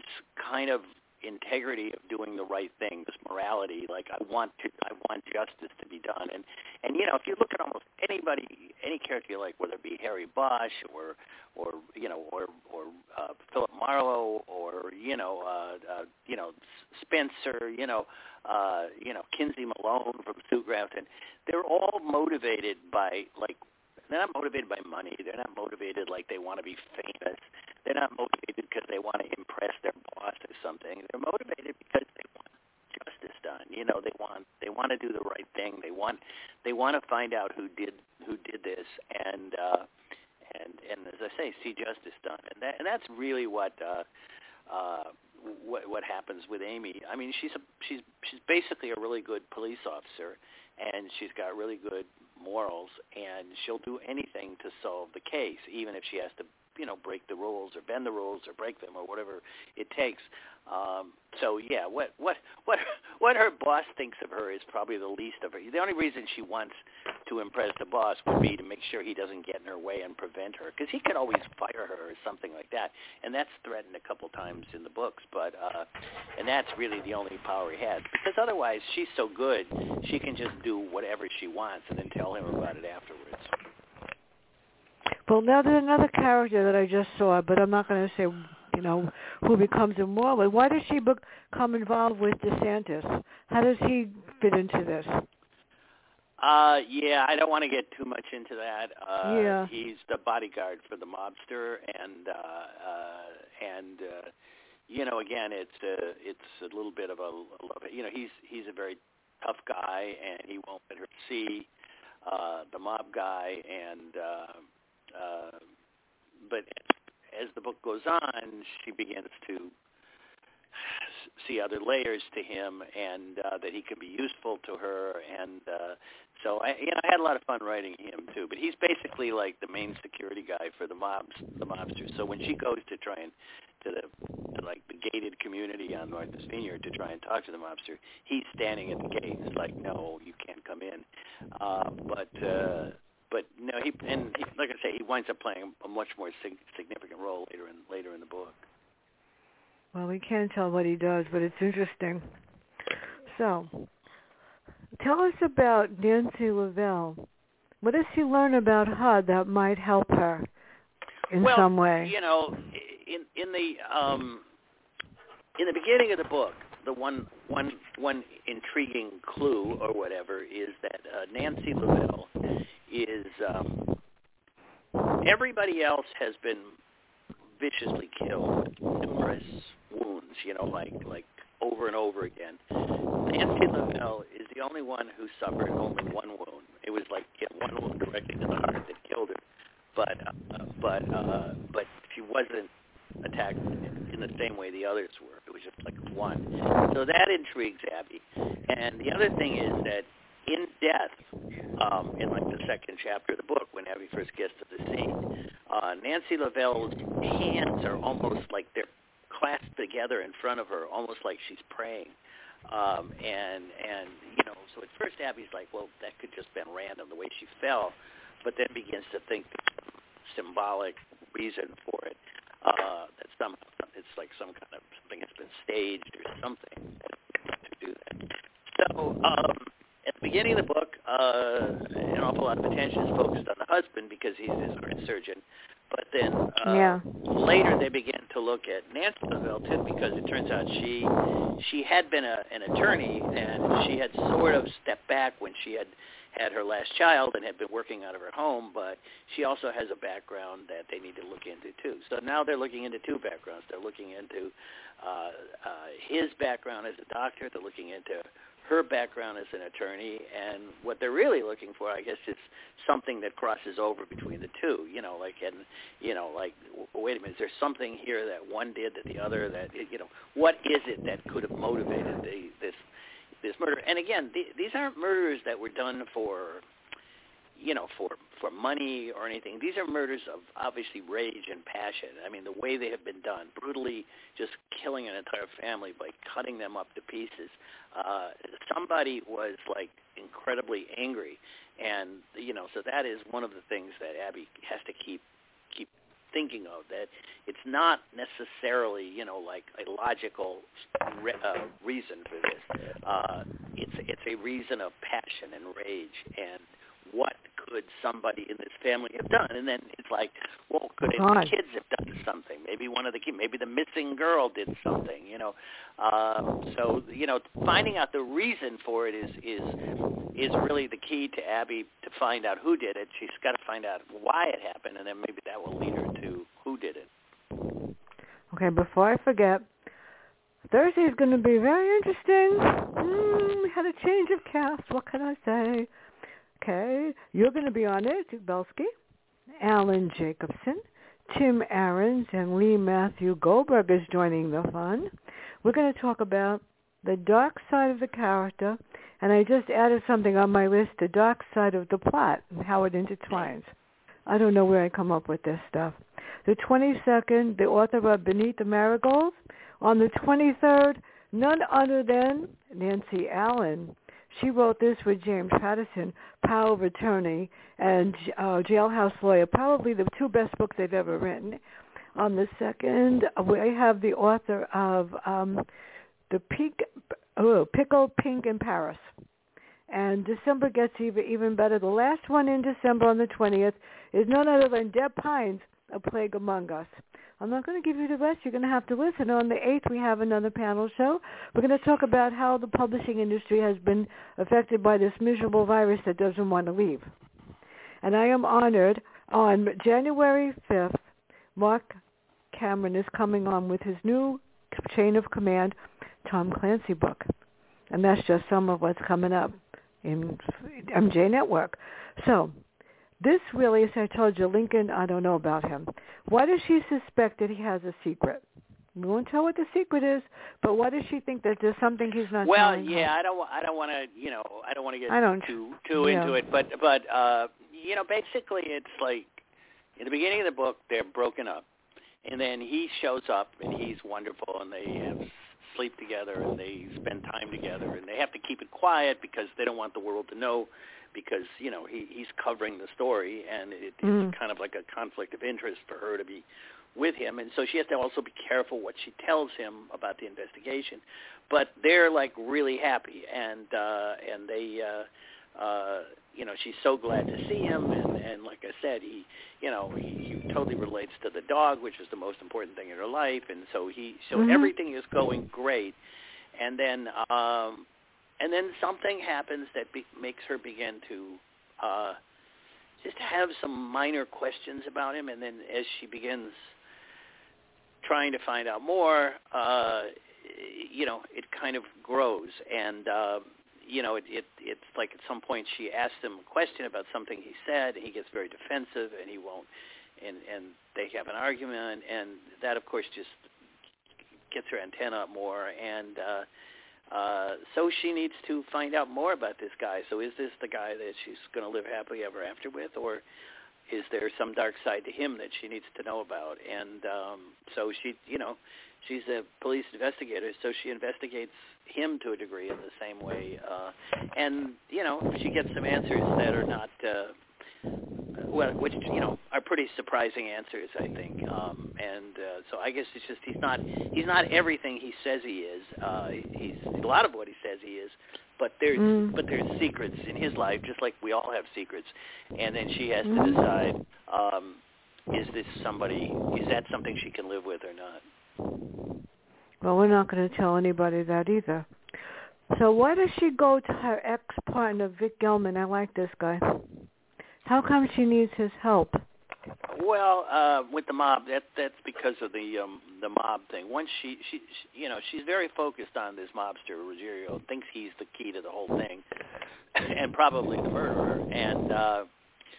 kind of integrity of doing the right thing, this morality. Like I want to, I want justice to be done. And and you know, if you look at almost anybody, any character you like, whether it be Harry Bosch or or you know, or or uh, Philip Marlowe or you know, uh, uh, you know, Spenser, you know, uh, you know, Kinsey Millhone from Sue Grafton, they're all motivated by like they're not motivated by money. They're not motivated like they want to be famous. They're not motivated because they want to impress their boss or something. They're motivated because they want justice done. You know, they want they want to do the right thing. They want they want to find out who did who did this and uh and and as I say, see justice done. And that and that's really what uh uh what what happens with Amy. I mean, she's a she's she's basically a really good police officer and she's got really good morals, and she'll do anything to solve the case, even if she has to you know break the rules or bend the rules or break them or whatever it takes. Um, so yeah, what what what what her boss thinks of her is probably the least of her. The only reason she wants to impress the boss would be to make sure he doesn't get in her way and prevent her, because he could always fire her or something like that, and that's threatened a couple times in the books. But uh, and that's really the only power he has, because otherwise she's so good, she can just do whatever she wants and then tell him about it afterwards. Well, now there's another character that I just saw, but I'm not going to say, you know, who becomes immoral. Why does she become involved with DeSantis? How does he fit into this? Uh, yeah, I don't want to get too much into that. Uh, yeah. He's the bodyguard for the mobster, and uh, uh, and uh, you know, again, it's a it's a little bit of a, a love. You know, he's he's a very tough guy, and he won't let her see uh, the mob guy, and uh, uh, but as the book goes on, she begins to see other layers to him, and uh, that he can be useful to her. And uh, so I, you know, I had a lot of fun writing him too. But he's basically like the main security guy for the mobs, the mobsters. So when she goes to try and to the to like the gated community on Martha's Vineyard to try and talk to the mobster, he's standing at the gate. It's like, no, you can't come in. Uh, but uh, but no, he and he, like I say, he winds up playing a much more sig- significant role later in later in the book. Well, we can't tell what he does, but it's interesting. So, tell us about Nancy Lavelle. What does she learn about HUD that might help her in well, some way? You know, in in the um, in the beginning of the book, the one one one intriguing clue or whatever is that uh, Nancy Lavelle is um, everybody else has been viciously killed with numerous wounds, you know, like like over and over again. Nancy Lavelle is the only one who suffered only one wound. It was like yeah, one wound directly to the heart that killed her, but uh, but uh, but she wasn't attacked in the same way the others were. It was just like one. So that intrigues Abby. And the other thing is that in death, um, in like the second chapter of the book, when Abby first gets to the scene, uh, Nancy Lavelle's hands are almost like they're clasped together in front of her, almost like she's praying. Um, and and you know, so at first Abby's like, well, that could just been random the way she fell, but then begins to think symbolic reason for it. Uh, that some it's like some kind of something that's been staged or something to do that. So um, at the beginning of the book, uh, an awful lot of attention is focused on the husband because he's his heart surgeon. But then uh, yeah. later they begin to look at Nancy too because it turns out she she had been a, an attorney and she had sort of stepped back when she had had her last child and had been working out of her home, but she also has a background that they need to look into too. So now they're looking into two backgrounds. They're looking into uh, uh, his background as a doctor. They're looking into her background as an attorney, and what they're really looking for, I guess, is something that crosses over between the two. You know, like and you know, like wait a minute, is there something here that one did that the other that you know, what is it that could have motivated the, this this murder? And again, the, these aren't murders that were done for you know, for for money or anything. These are murders of obviously rage and passion. I mean, the way they have been done, brutally just killing an entire family by cutting them up to pieces. Uh, somebody was like incredibly angry, and you know, so that is one of the things that Abby has to keep keep thinking of that it's not necessarily you know like a logical re- uh, reason for this. Uh, it's it's a reason of passion and rage and what could somebody in this family have done? And then it's like, well, could the kids have done something? Maybe one of the kids, maybe the missing girl did something. You know, um, so you know, finding out the reason for it is is is really the key to Abby to find out who did it. She's got to find out why it happened, and then maybe that will lead her to who did it. Okay, before I forget, Thursday is going to be very interesting. Mm, we had a change of cast. What can I say? Okay, you're going to be on it, Belsky, Alan Jacobson, Tim Ahrens, and Lee Matthew Goldberg is joining the fun. We're going to talk about the dark side of the character And I just added something on my list, the dark side of the plot and how it intertwines. I don't know where I come up with this stuff. The 22nd, the author of Beneath the Marigolds. On the 23rd, none other than Nancy Allen. She wrote this with James Patterson, Power of Attorney and uh, Jailhouse Lawyer, probably the two best books they've ever written. On the second, we have the author of um, the Peak, oh, Pickle Pink in Paris. And December gets even even better. The last one in December on the 20th is none other than Deb Pines, A Plague Among Us. I'm not going to give you the rest. You're going to have to listen. On the 8th, we have another panel show. We're going to talk about how the publishing industry has been affected by this miserable virus that doesn't want to leave. And I am honored on January 5th, Marc Cameron is coming on with his new Chain of Command Tom Clancy book. And that's just some of what's coming up in MJ Network. So this really, as I told you, Lincoln, I don't know about him. Why does she suspect that he has a secret? We won't tell what the secret is, but why does she think that there's something he's not telling? well, yeah, her? I don't, I don't want to, you know, I don't want to get I don't- too too yeah. into it, but but uh, you know, basically, it's like in the beginning of the book, they're broken up, and then he shows up, and he's wonderful, and they have sleep together, and they spend time together, and they have to keep it quiet because they don't want the world to know, because you know he he's covering the story, and it, Mm. it's kind of like a conflict of interest for her to be with him, and so she has to also be careful what she tells him about the investigation. But they're like really happy, and uh, and they. Uh, uh, you know, she's so glad to see him, and, and like I said, he, you know, he, he totally relates to the dog, which is the most important thing in her life, and so he, so Mhm. everything is going great, and then, um, and then something happens that be, makes her begin to, uh, just have some minor questions about him, and then as she begins trying to find out more, uh, you know, it kind of grows, and. Uh, you know, it, it it's like at some point she asks him a question about something he said. He gets very defensive, and he won't. And and they have an argument, and that of course just gets her antenna up more. And uh, uh, so she needs to find out more about this guy. So is this the guy that she's going to live happily ever after with, or is there some dark side to him that she needs to know about? And um, so she, you know, she's a police investigator, so she investigates him to a degree in the same way. Uh, and you know, she gets some answers that are not, uh, which you know are pretty surprising answers, I think. Um, and uh, so I guess it's just he's not he's not everything he says he is. Uh, he's a lot of what he says he is. But there's Mm. but there's secrets in his life, just like we all have secrets. And then she has to Mhm. decide: um, is this somebody? Is that something she can live with or not? Well, we're not going to tell anybody that either. So why does she go to her ex-partner, Vic Gelman? I like this guy. How come she needs his help? Well, uh, with the mob, that that's because of the um, the mob thing. Once she, she, she, you know, she's very focused on this mobster Ruggiero. Thinks he's the key to the whole thing, and probably the murderer. And uh,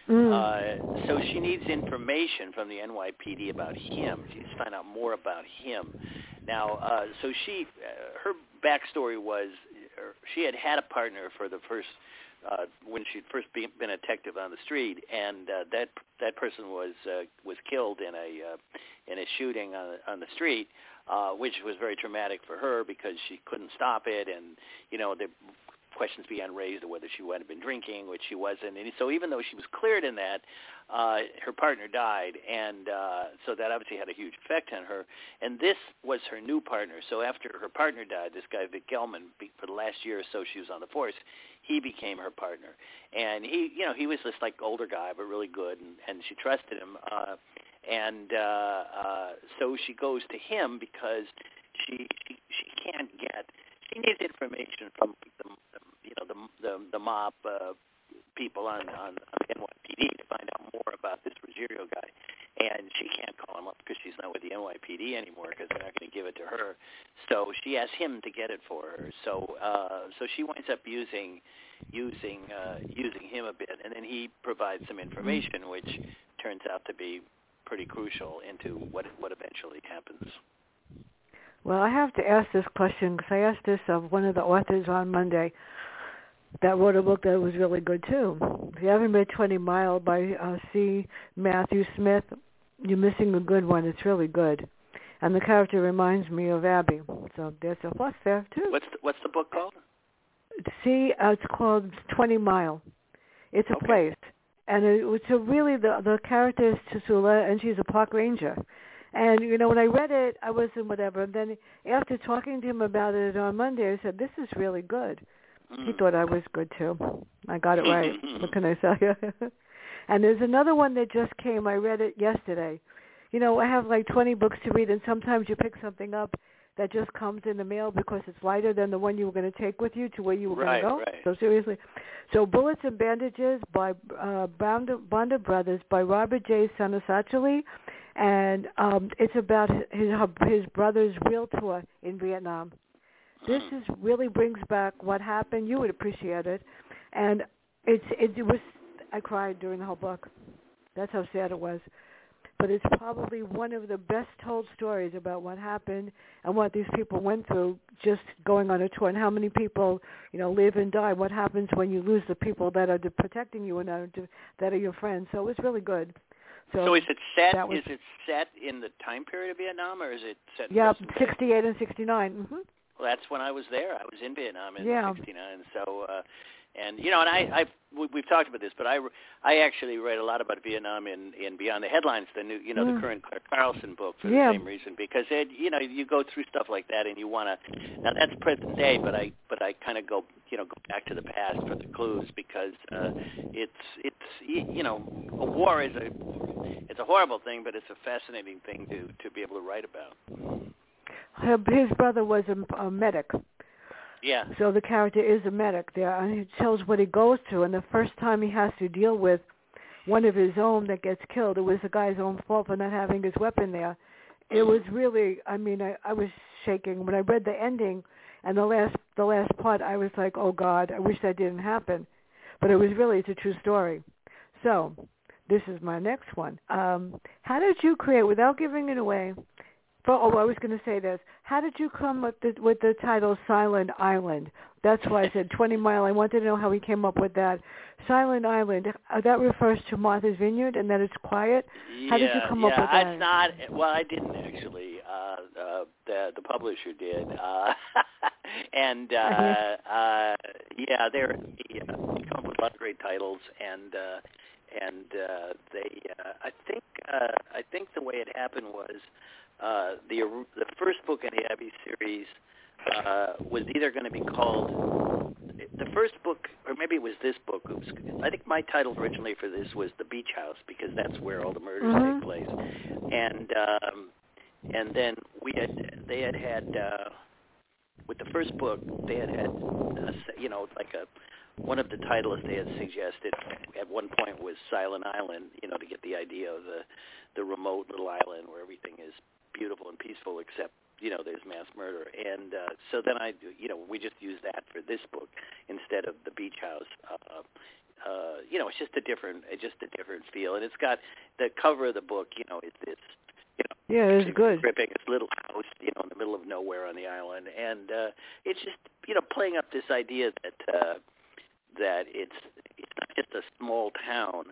Mm. uh, so she needs information from the NYPD about him. She needs to find out more about him. Now, uh, so she, uh, her backstory was uh, she had had a partner for the first uh, when she'd first be, been a detective on the street, and uh, that that person was uh, was killed in a uh, in a shooting on on the street, uh, which was very traumatic for her because she couldn't stop it, and you know the questions began raised of whether she had been drinking, which she wasn't, and so even though she was cleared in that, uh, her partner died, and uh, so that obviously had a huge effect on her. And this was her new partner. So after her partner died, this guy Vic Gelman, for the last year or so she was on the force, he became her partner. And he, you know, he was this like older guy, but really good, and, and she trusted him. Uh, and uh, uh, so she goes to him because she she, she can't get she needs information from the, the the, mob uh, people on, on on the NYPD to find out more about this Ruggiero guy, and she can't call him up because she's not with the NYPD anymore because they're not going to give it to her. So she asks him to get it for her. So uh, so she winds up using using uh, using him a bit, and then he provides some information which turns out to be pretty crucial into what what eventually happens. Well, I have to ask this question because I asked this of one of the authors on Monday. That wrote a book that was really good too. If you haven't read Twenty Mile by uh, C. Matthew Smith, you're missing a good one. It's really good, and the character reminds me of Abby. So there's a plus there too. What's the, what's the book called? See, uh, it's called Twenty Mile. It's a Okay. place, and it, it's a really the the character is Tisula, and she's a park ranger. And you know, when I read it, I wasn't whatever. And then after talking to him about it on Monday, I said, "This is really good." He Mm. thought I was good too. I got it right. what can I tell you? and there's another one that just came. I read it yesterday. You know, I have like 20 books to read, and sometimes you pick something up that just comes in the mail because it's lighter than the one you were going to take with you to where you were Right, going to go. right. So seriously, so Bullets and Bandages by uh, Bonda, Bonda Brothers by Robert J. Sanasachili, and um, it's about his his brother's real tour in Vietnam. This Mm. is really brings back what happened. You would appreciate it, and it's it, it was. I cried during the whole book. That's how sad it was. But it's probably one of the best told stories about what happened and what these people went through just going on a tour and how many people, you know, live and die. What happens when you lose the people that are protecting you and are, that are your friends. So it's really good. So, So is it set? was- Is it set in the time period of Vietnam, or is it set? In yeah, 68 and 69. hmm Well, that's when I was there. I was in Vietnam in Yeah. '69. So, uh, and you know, and I, I've we- we've talked about this, but I, I actually read a lot about Vietnam in in Beyond the Headlines, the new, you know, Mm. the current Claire Carlson book for Yeah. the same reason, because it, you know, you go through stuff like that, and you want to. Now that's present day, but I, but I kind of go, you know, go back to the past for the clues because uh, it's, it's, you know, a war is a, it's a horrible thing, but it's a fascinating thing to to be able to write about. His brother was a, a medic. Yeah. So the character is a medic there, and he tells what he goes through. And the first time he has to deal with one of his own that gets killed, it was the guy's own fault for not having his weapon there. It was really, I mean, I, I was shaking when I read the ending and the last the last part. I was like, oh God, I wish that didn't happen. But it was really it's a true story. So this is my next one. Um, how did you create, without giving it away? For, oh, I was going to say this. How did you come with the with the title Silent Island? That's why I said 20 Mile. I wanted to know how he came up with that. Silent Island. Uh, that refers to Martha's Vineyard and that it's quiet. How did you come yeah, up with that? It's not. Well, I didn't actually. Uh, uh, the the publisher did, uh, and uh, uh, yeah, they're yeah, they come up with a lot of great titles, and uh, and uh, they. Uh, I think uh, I think the way it happened was uh, the the first book in the Abby series uh, was either going to be called the first book, or maybe it was this book. I think my title originally for this was The Beach House because that's where all the murders Mhm. take place. And um, and then we had they had had uh, with the first book they had had a, you know like a one of the titles they had suggested at one point was Silent Island, you know, to get the idea of the the remote little island where everything is beautiful and peaceful except you know there's mass murder. And uh, so then I you know we just used that for this book instead of the beach house. Uh, uh, you know it's just a different it's just a different feel. And it's got the cover of the book you know it's this you know Yeah, it was good. gripping this little house you know in the middle of nowhere on the island. And uh, it's just you know playing up this idea that uh, that it's it's not just a small town.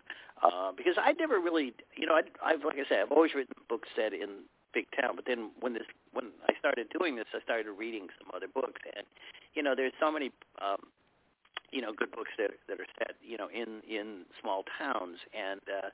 Uh, because I never really you know I, I've like I said I've always written books set in big town but then when this when I started doing this I started reading some other books. And you know there's so many um, you know good books that that are set you know in in small towns. And uh,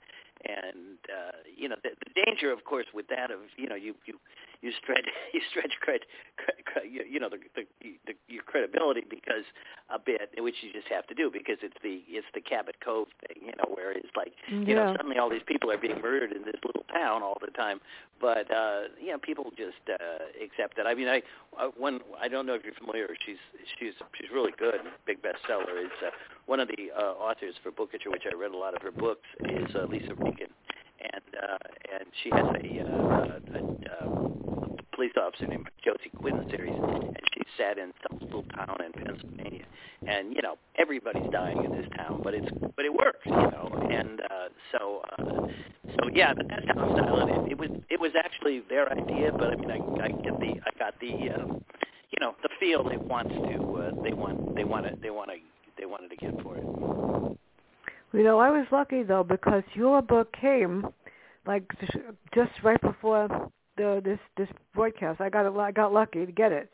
and uh, you know the, the danger of course with that of you know you you you stretch you stretch cred, cred, cred you, you know the, the, the your credibility because a bit which you just have to do because it's the it's the Cabot Cove thing you know where it's like you know suddenly all these people are being murdered in this little town all the time. But uh you know people just uh accept it i mean i uh, one i don't know if you're familiar she's she's she's really good big bestseller is uh, one of the uh, authors for Bookouture which i read a lot of her books is uh, lisa regan. And uh and she has a uh a, a, police officer named josie quinn series and she's set in some little town in pennsylvania. And you know everybody's dying in this town but it's but it works you know. And uh so uh so yeah, but that's how silent it, it was. It was actually their idea, but I mean, I, I get the, I got the, um, you know, the feel they want to, uh, they want, they want to, they want to, they want to get for it. You know, I was lucky though because your book came like just right before the this this broadcast. I got a, I got lucky to get it,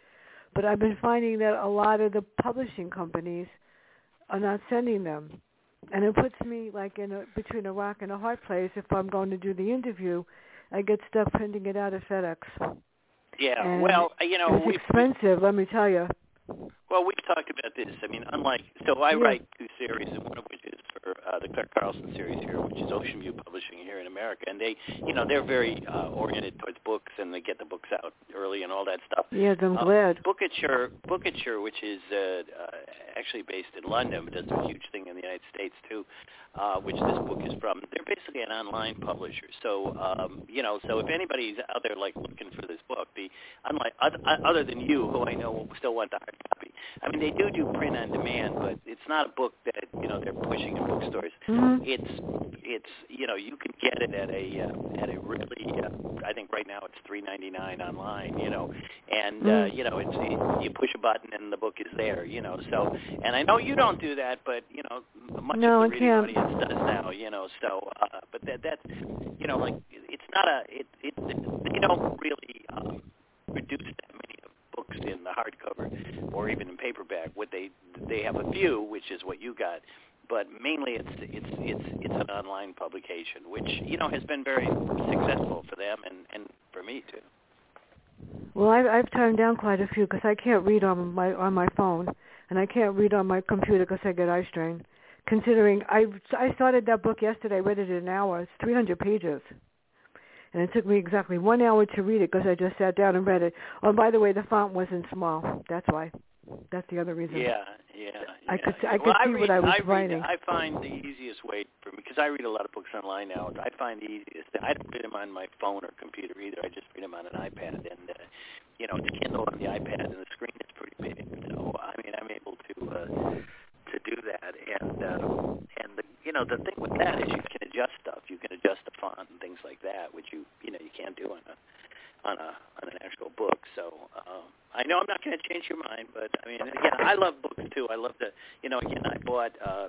but I've been finding that a lot of the publishing companies are not sending them, and it puts me like in a between a rock and a hard place. If I'm going to do the interview, I get stuck printing it out at FedEx. Yeah, And well, you know, it's we expensive. Let me tell you. Well, we've talked about this. I mean, unlike so, I Yeah. write two series, and one of which is uh, the Claire Carlson series here, which is Ocean View Publishing here in America, and they, you know, they're very uh, oriented towards books, and they get the books out early and all that stuff. Yes, I'm Uh, glad. Bookouture, Bookouture, which is uh, uh, actually based in London, but does a huge thing in the United States too, uh, which this book is from. They're basically an online publisher. So, um, you know, so if anybody's out there like looking for this book, the unlike other, other than you, who I know still want the hard copy. I mean, they do do print on demand, but it's not a book that you know they're pushing in bookstores. hmm It's it's you know you can get it at a uh, at a really uh, I think right now it's three ninety nine online. You know, and uh, Mm. you know it's it, you push a button and the book is there. You know, so and I know you don't do that, but you know much No, of the reading can't. audience does now. You know, so uh, but that that's you know like it's not a it it they don't really um, reduce that many books in the hardcover or even in paperback. What they they have a few, which is what you got, but mainly it's it's it's it's an online publication, which you know has been very successful for them and and for me too. Well, I've, I've turned down quite a few because I can't read on my on my phone, and I can't read on my computer because I get eye strain. Considering I I started that book yesterday, I read it in an hour. It's 300 pages, and it took me exactly one hour to read it because I just sat down and read it. Oh, by the way, the font wasn't small. That's why. That's the other reason. Yeah, yeah. I could- I well, could see read, what I was I read, writing. I find the easiest way for me because I read a lot of books online now. I find the easiest. I don't read them on my phone or computer either. I just read them on an iPad, and uh, you know, it's Kindle on the iPad, and the screen is pretty big. So I mean, I'm able to uh, to do that, and uh, and the you know the thing with that is you can adjust stuff. You can adjust the font and things like that, which you you know you can't do on a on a on an actual book. So um, I know I'm not going to change your mind, but I mean, again, I love books too. I love the you know, again, I bought. uh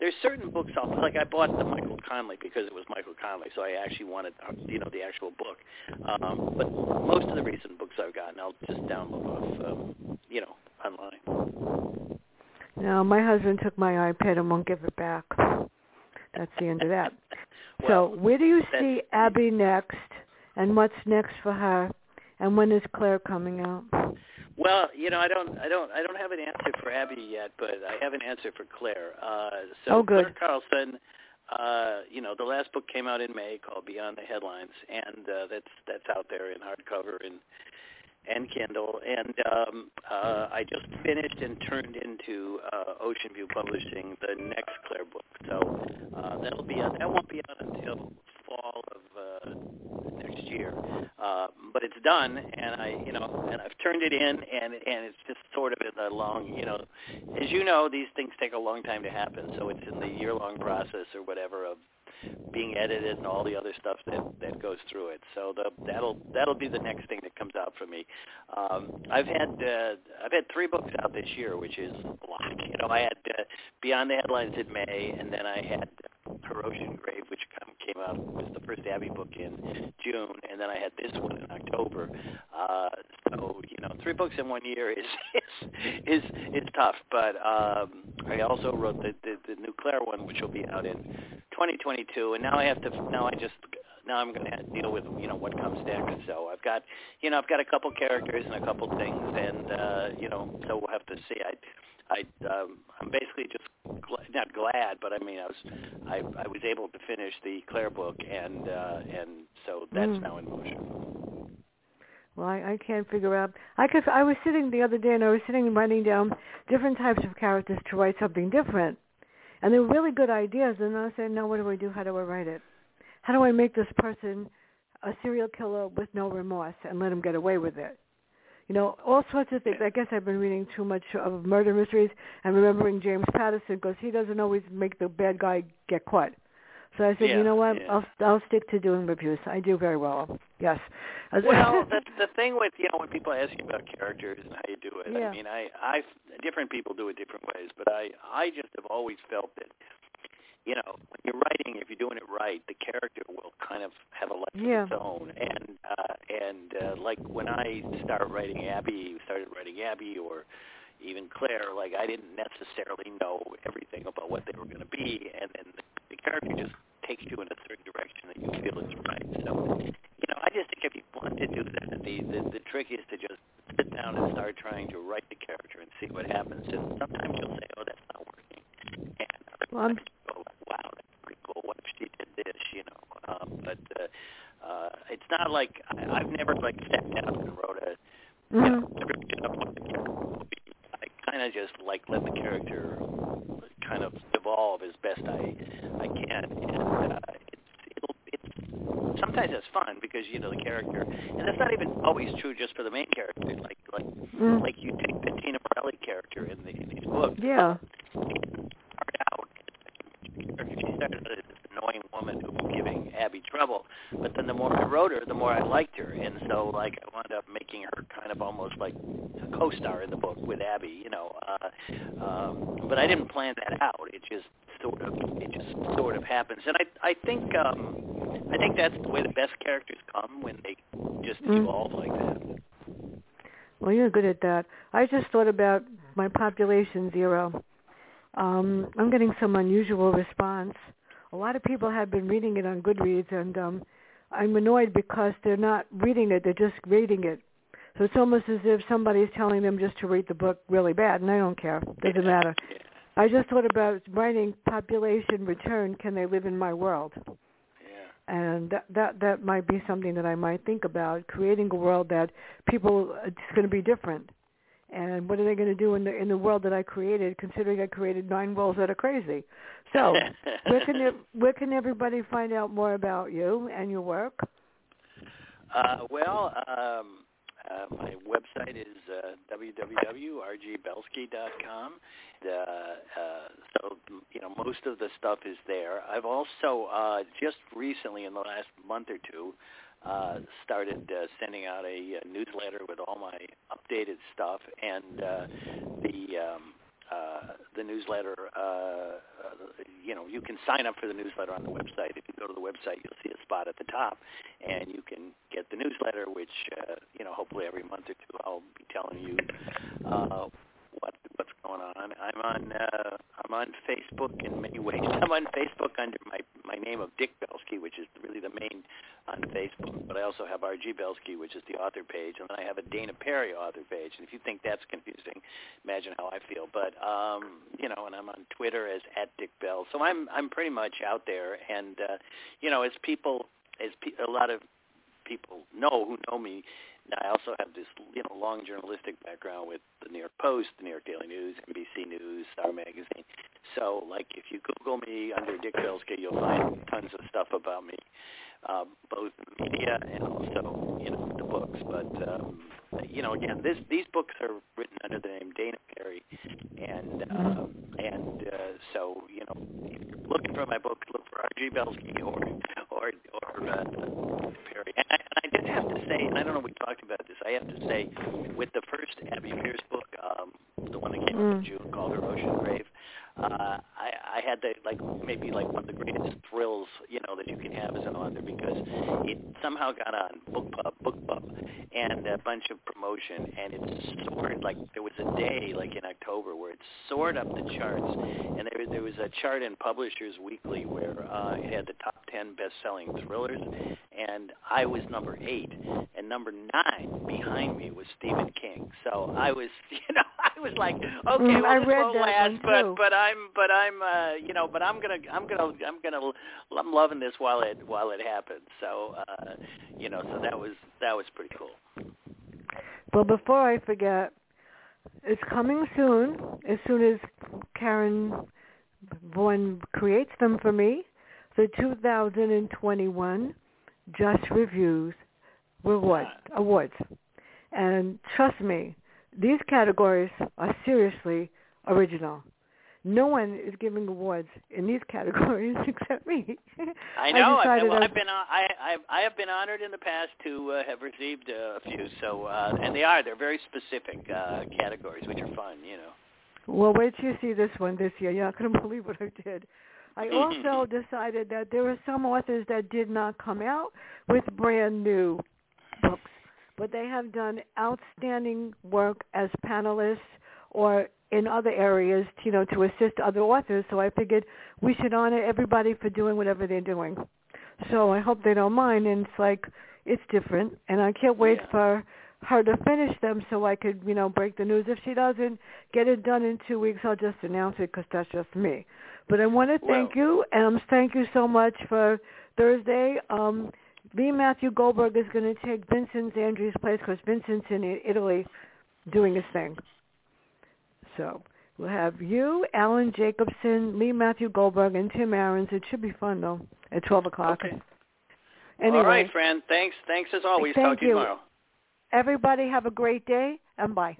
there's certain books I'll like I bought the Michael Connelly because it was Michael Connelly, so I actually wanted uh, you know the actual book. Um, but most of the recent books I've gotten, I'll just download off um, you know online. No, my husband took my iPad and won't give it back. That's the end of that. Well, so, where do you see Abby next, and what's next for her, and when is Claire coming out? Well, you know, I don't, I don't, I don't have an answer for Abby yet, but I have an answer for Claire. Uh, so Oh, good. Claire Carlson, uh, you know, the last book came out in May called Beyond the Headlines, and uh, that's that's out there in hardcover and and Kindle. And um, uh, I just finished and turned into uh, Ocean View Publishing the next Claire book. So uh, that'll be out, that won't be out until fall of uh, next year. Uh, but it's done, and I, you know, and I've turned it in, and and it's just sort of in a long, you know, as you know, these things take a long time to happen. So it's in the year-long process or whatever of being edited and all the other stuff that that goes through it. So the, that'll that'll be the next thing that comes out for me. Um, I've had uh, I've had three books out this year, which is a lot. You know, I had uh, Beyond the Headlines in May, and then I had Ocean Grave, which come, came out was the first Abby book in June, and then I had this one in October. Uh, so you know, three books in one year is is is, is tough. But um, I also wrote the, the the Claire one, which will be out in 2022, and now I have to now I just now I'm going to deal with you know what comes next. So I've got you know I've got a couple characters and a couple things, and uh, you know so we'll have to see. I I um, I'm basically just gl- not glad, but I mean I was I I was able to finish the Claire book, and uh, and so that's Mm. now in motion. Well, I, I can't figure out. I could. I was sitting the other day, and I was sitting and writing down different types of characters to write something different, and they were really good ideas. And I said, "No, what do I do? How do I write it? How do I make this person a serial killer with no remorse and let him get away with it?" You know, all sorts of things. I guess I've been reading too much of murder mysteries and remembering James Patterson because he doesn't always make the bad guy get caught. So I said, Yeah, you know what? yeah. I'll I'll stick to doing reviews. I do very well. Yes. Well, the the thing with you know when people ask you about characters and how you do it, Yeah. I mean, I I different people do it different ways, but I I just have always felt that you know when you're writing, if you're doing it right, the character will kind of have a life Yeah. of its own. And uh, and uh, like when I started writing Abby, started writing Abby or even Claire, like I didn't necessarily know everything about what they were going to be, and then the, the character just takes you in a certain direction that you feel is right. So, you know, I just think if you want to do that, the the, the trick is to just sit down and start trying to write the character and see what happens. And sometimes you'll say, "Oh, that's not working," and Well, I'm- times you go, "Wow, that's pretty cool. What if she did this?" You know, um, but uh, uh, it's not like I, I've never like sat down and wrote a you know, description of what the character will be. I kind of just like let the character kind of evolve as best I I can, and uh, it's it'll it's sometimes it's fun because you know the character, and that's not even always true just for the main character. Like like Mm. like you take the Tina Morelli character in the in these books. Yeah. She didn't start out she started as this annoying woman who was giving Abby trouble, but then the more I wrote her, the more I liked her, and so like I wound up making her kind of almost like a co-star in the book you know. Uh, um, but I didn't plan that out. It just sort of it just sort of happens, and I I think um, I think that's the way the best characters come when they just Mm. evolve like that. Well, you're good at that. I just thought about my population zero. Um, I'm getting some unusual response. A lot of people have been reading it on Goodreads, and um, I'm annoyed because they're not reading it; they're just rating it. So it's almost as if somebody's telling them just to read the book really bad, and I don't care. Doesn't matter. I just thought about writing population return. Can they live in my world? Yeah. and that that that might be something that I might think about creating a world that people it's going to be different. And what are they going to do in the in the world that I created? Considering I created nine worlds that are crazy. So where can where can everybody find out more about you and your work? Uh, well, um, uh, my website is uh, www.rgbelsky.com. Uh, uh, so, you know, most of the stuff is there. I've also uh, just recently, in the last month or two, uh, started uh, sending out a, uh newsletter with all my updated stuff, and uh, the um, uh, the newsletter. Uh, uh, you know, you can sign up for the newsletter on the website. If you go to the website, you'll see a spot at the top, and you can get the newsletter, which uh, you know, hopefully every month or two, I'll be telling you uh, what what's going on. I'm on uh, I'm on Facebook in many ways. I'm on Facebook under my my name of Dick Belsky, which is really the main on Facebook. But I also have R.G. Belsky, which is the author page, and then I have a Dana Perry author page. And if you think that's confusing, imagine how I feel. But um, you know, and I'm on Twitter as at Dick Bell. So I'm I'm pretty much out there, and uh, you know, as people as pe- a lot of people know who know me. I also have this, you know, long journalistic background with the New York Post, the New York Daily News, NBC News, Star Magazine. So, like, if you Google me under Dick Belsky, you'll find tons of stuff about me, uh, both media and also, you know, the books. But, um, you know, again, this these books are written under the name Dana Perry, and um, and uh, so, you know, if you're looking for my book, look for R.G. Belsky or or or uh, Perry. And I, and I did have to say, and I don't know if we talked about this. I have to say, with the first Abby Pierce book, um, the one that came out in Mm. June called Her Ocean Grave, uh, I, I had the like maybe like one of the greatest thrills you know that you can have as an author because it somehow got on BookBub, BookBub, and a bunch of promotion, and it soared like there was a day like in October where it soared up the charts, and there there was a chart in Publishers Weekly where uh, it had the top ten best-selling thrillers, and I was number eight, and number nine behind me was Stephen King. So I was, you know, I was like, okay, Mm, well I this read won't last, but too. but I'm but I'm uh, you know, but I'm gonna I'm gonna I'm gonna I'm loving this while it while it happens. So uh, you know, so that was that was pretty cool. Well, before I forget, it's coming soon. As soon as Karen Vaughan creates them for me, the 2021 Just Reviews Reward Awards. And trust me, these categories are seriously original. no one is giving awards in these categories except me. I know. I well, I've been I I've, I have been honored in the past to uh, have received uh, a few. So uh, and they are they're very specific uh, categories, which are fun. You know. Well, wait till you see this one this year. You're not going to believe what I did. I also decided that there were some authors that did not come out with brand new books, but they have done outstanding work as panelists or in other areas, you know, to assist other authors. So I figured we should honor everybody for doing whatever they're doing. So I hope they don't mind. And it's like it's different, and I can't wait Yeah. for her to finish them so I could, you know, break the news. If she doesn't get it done in two weeks, I'll just announce it because that's just me. But I want to thank Well- you, and um, thank you so much for Thursday. Um, Lee Matthew Goldberg is going to take Vincent Zandri's place because Vincent's in Italy doing his thing. So we'll have you, Alan Jacobson, Lee Matthew Goldberg, and Tim Aarons. It should be fun though at twelve o'clock. Okay. Anyway, All right, friend. Thanks. Thanks as always. Thank Talk to you you. tomorrow. everybody have a great day and bye.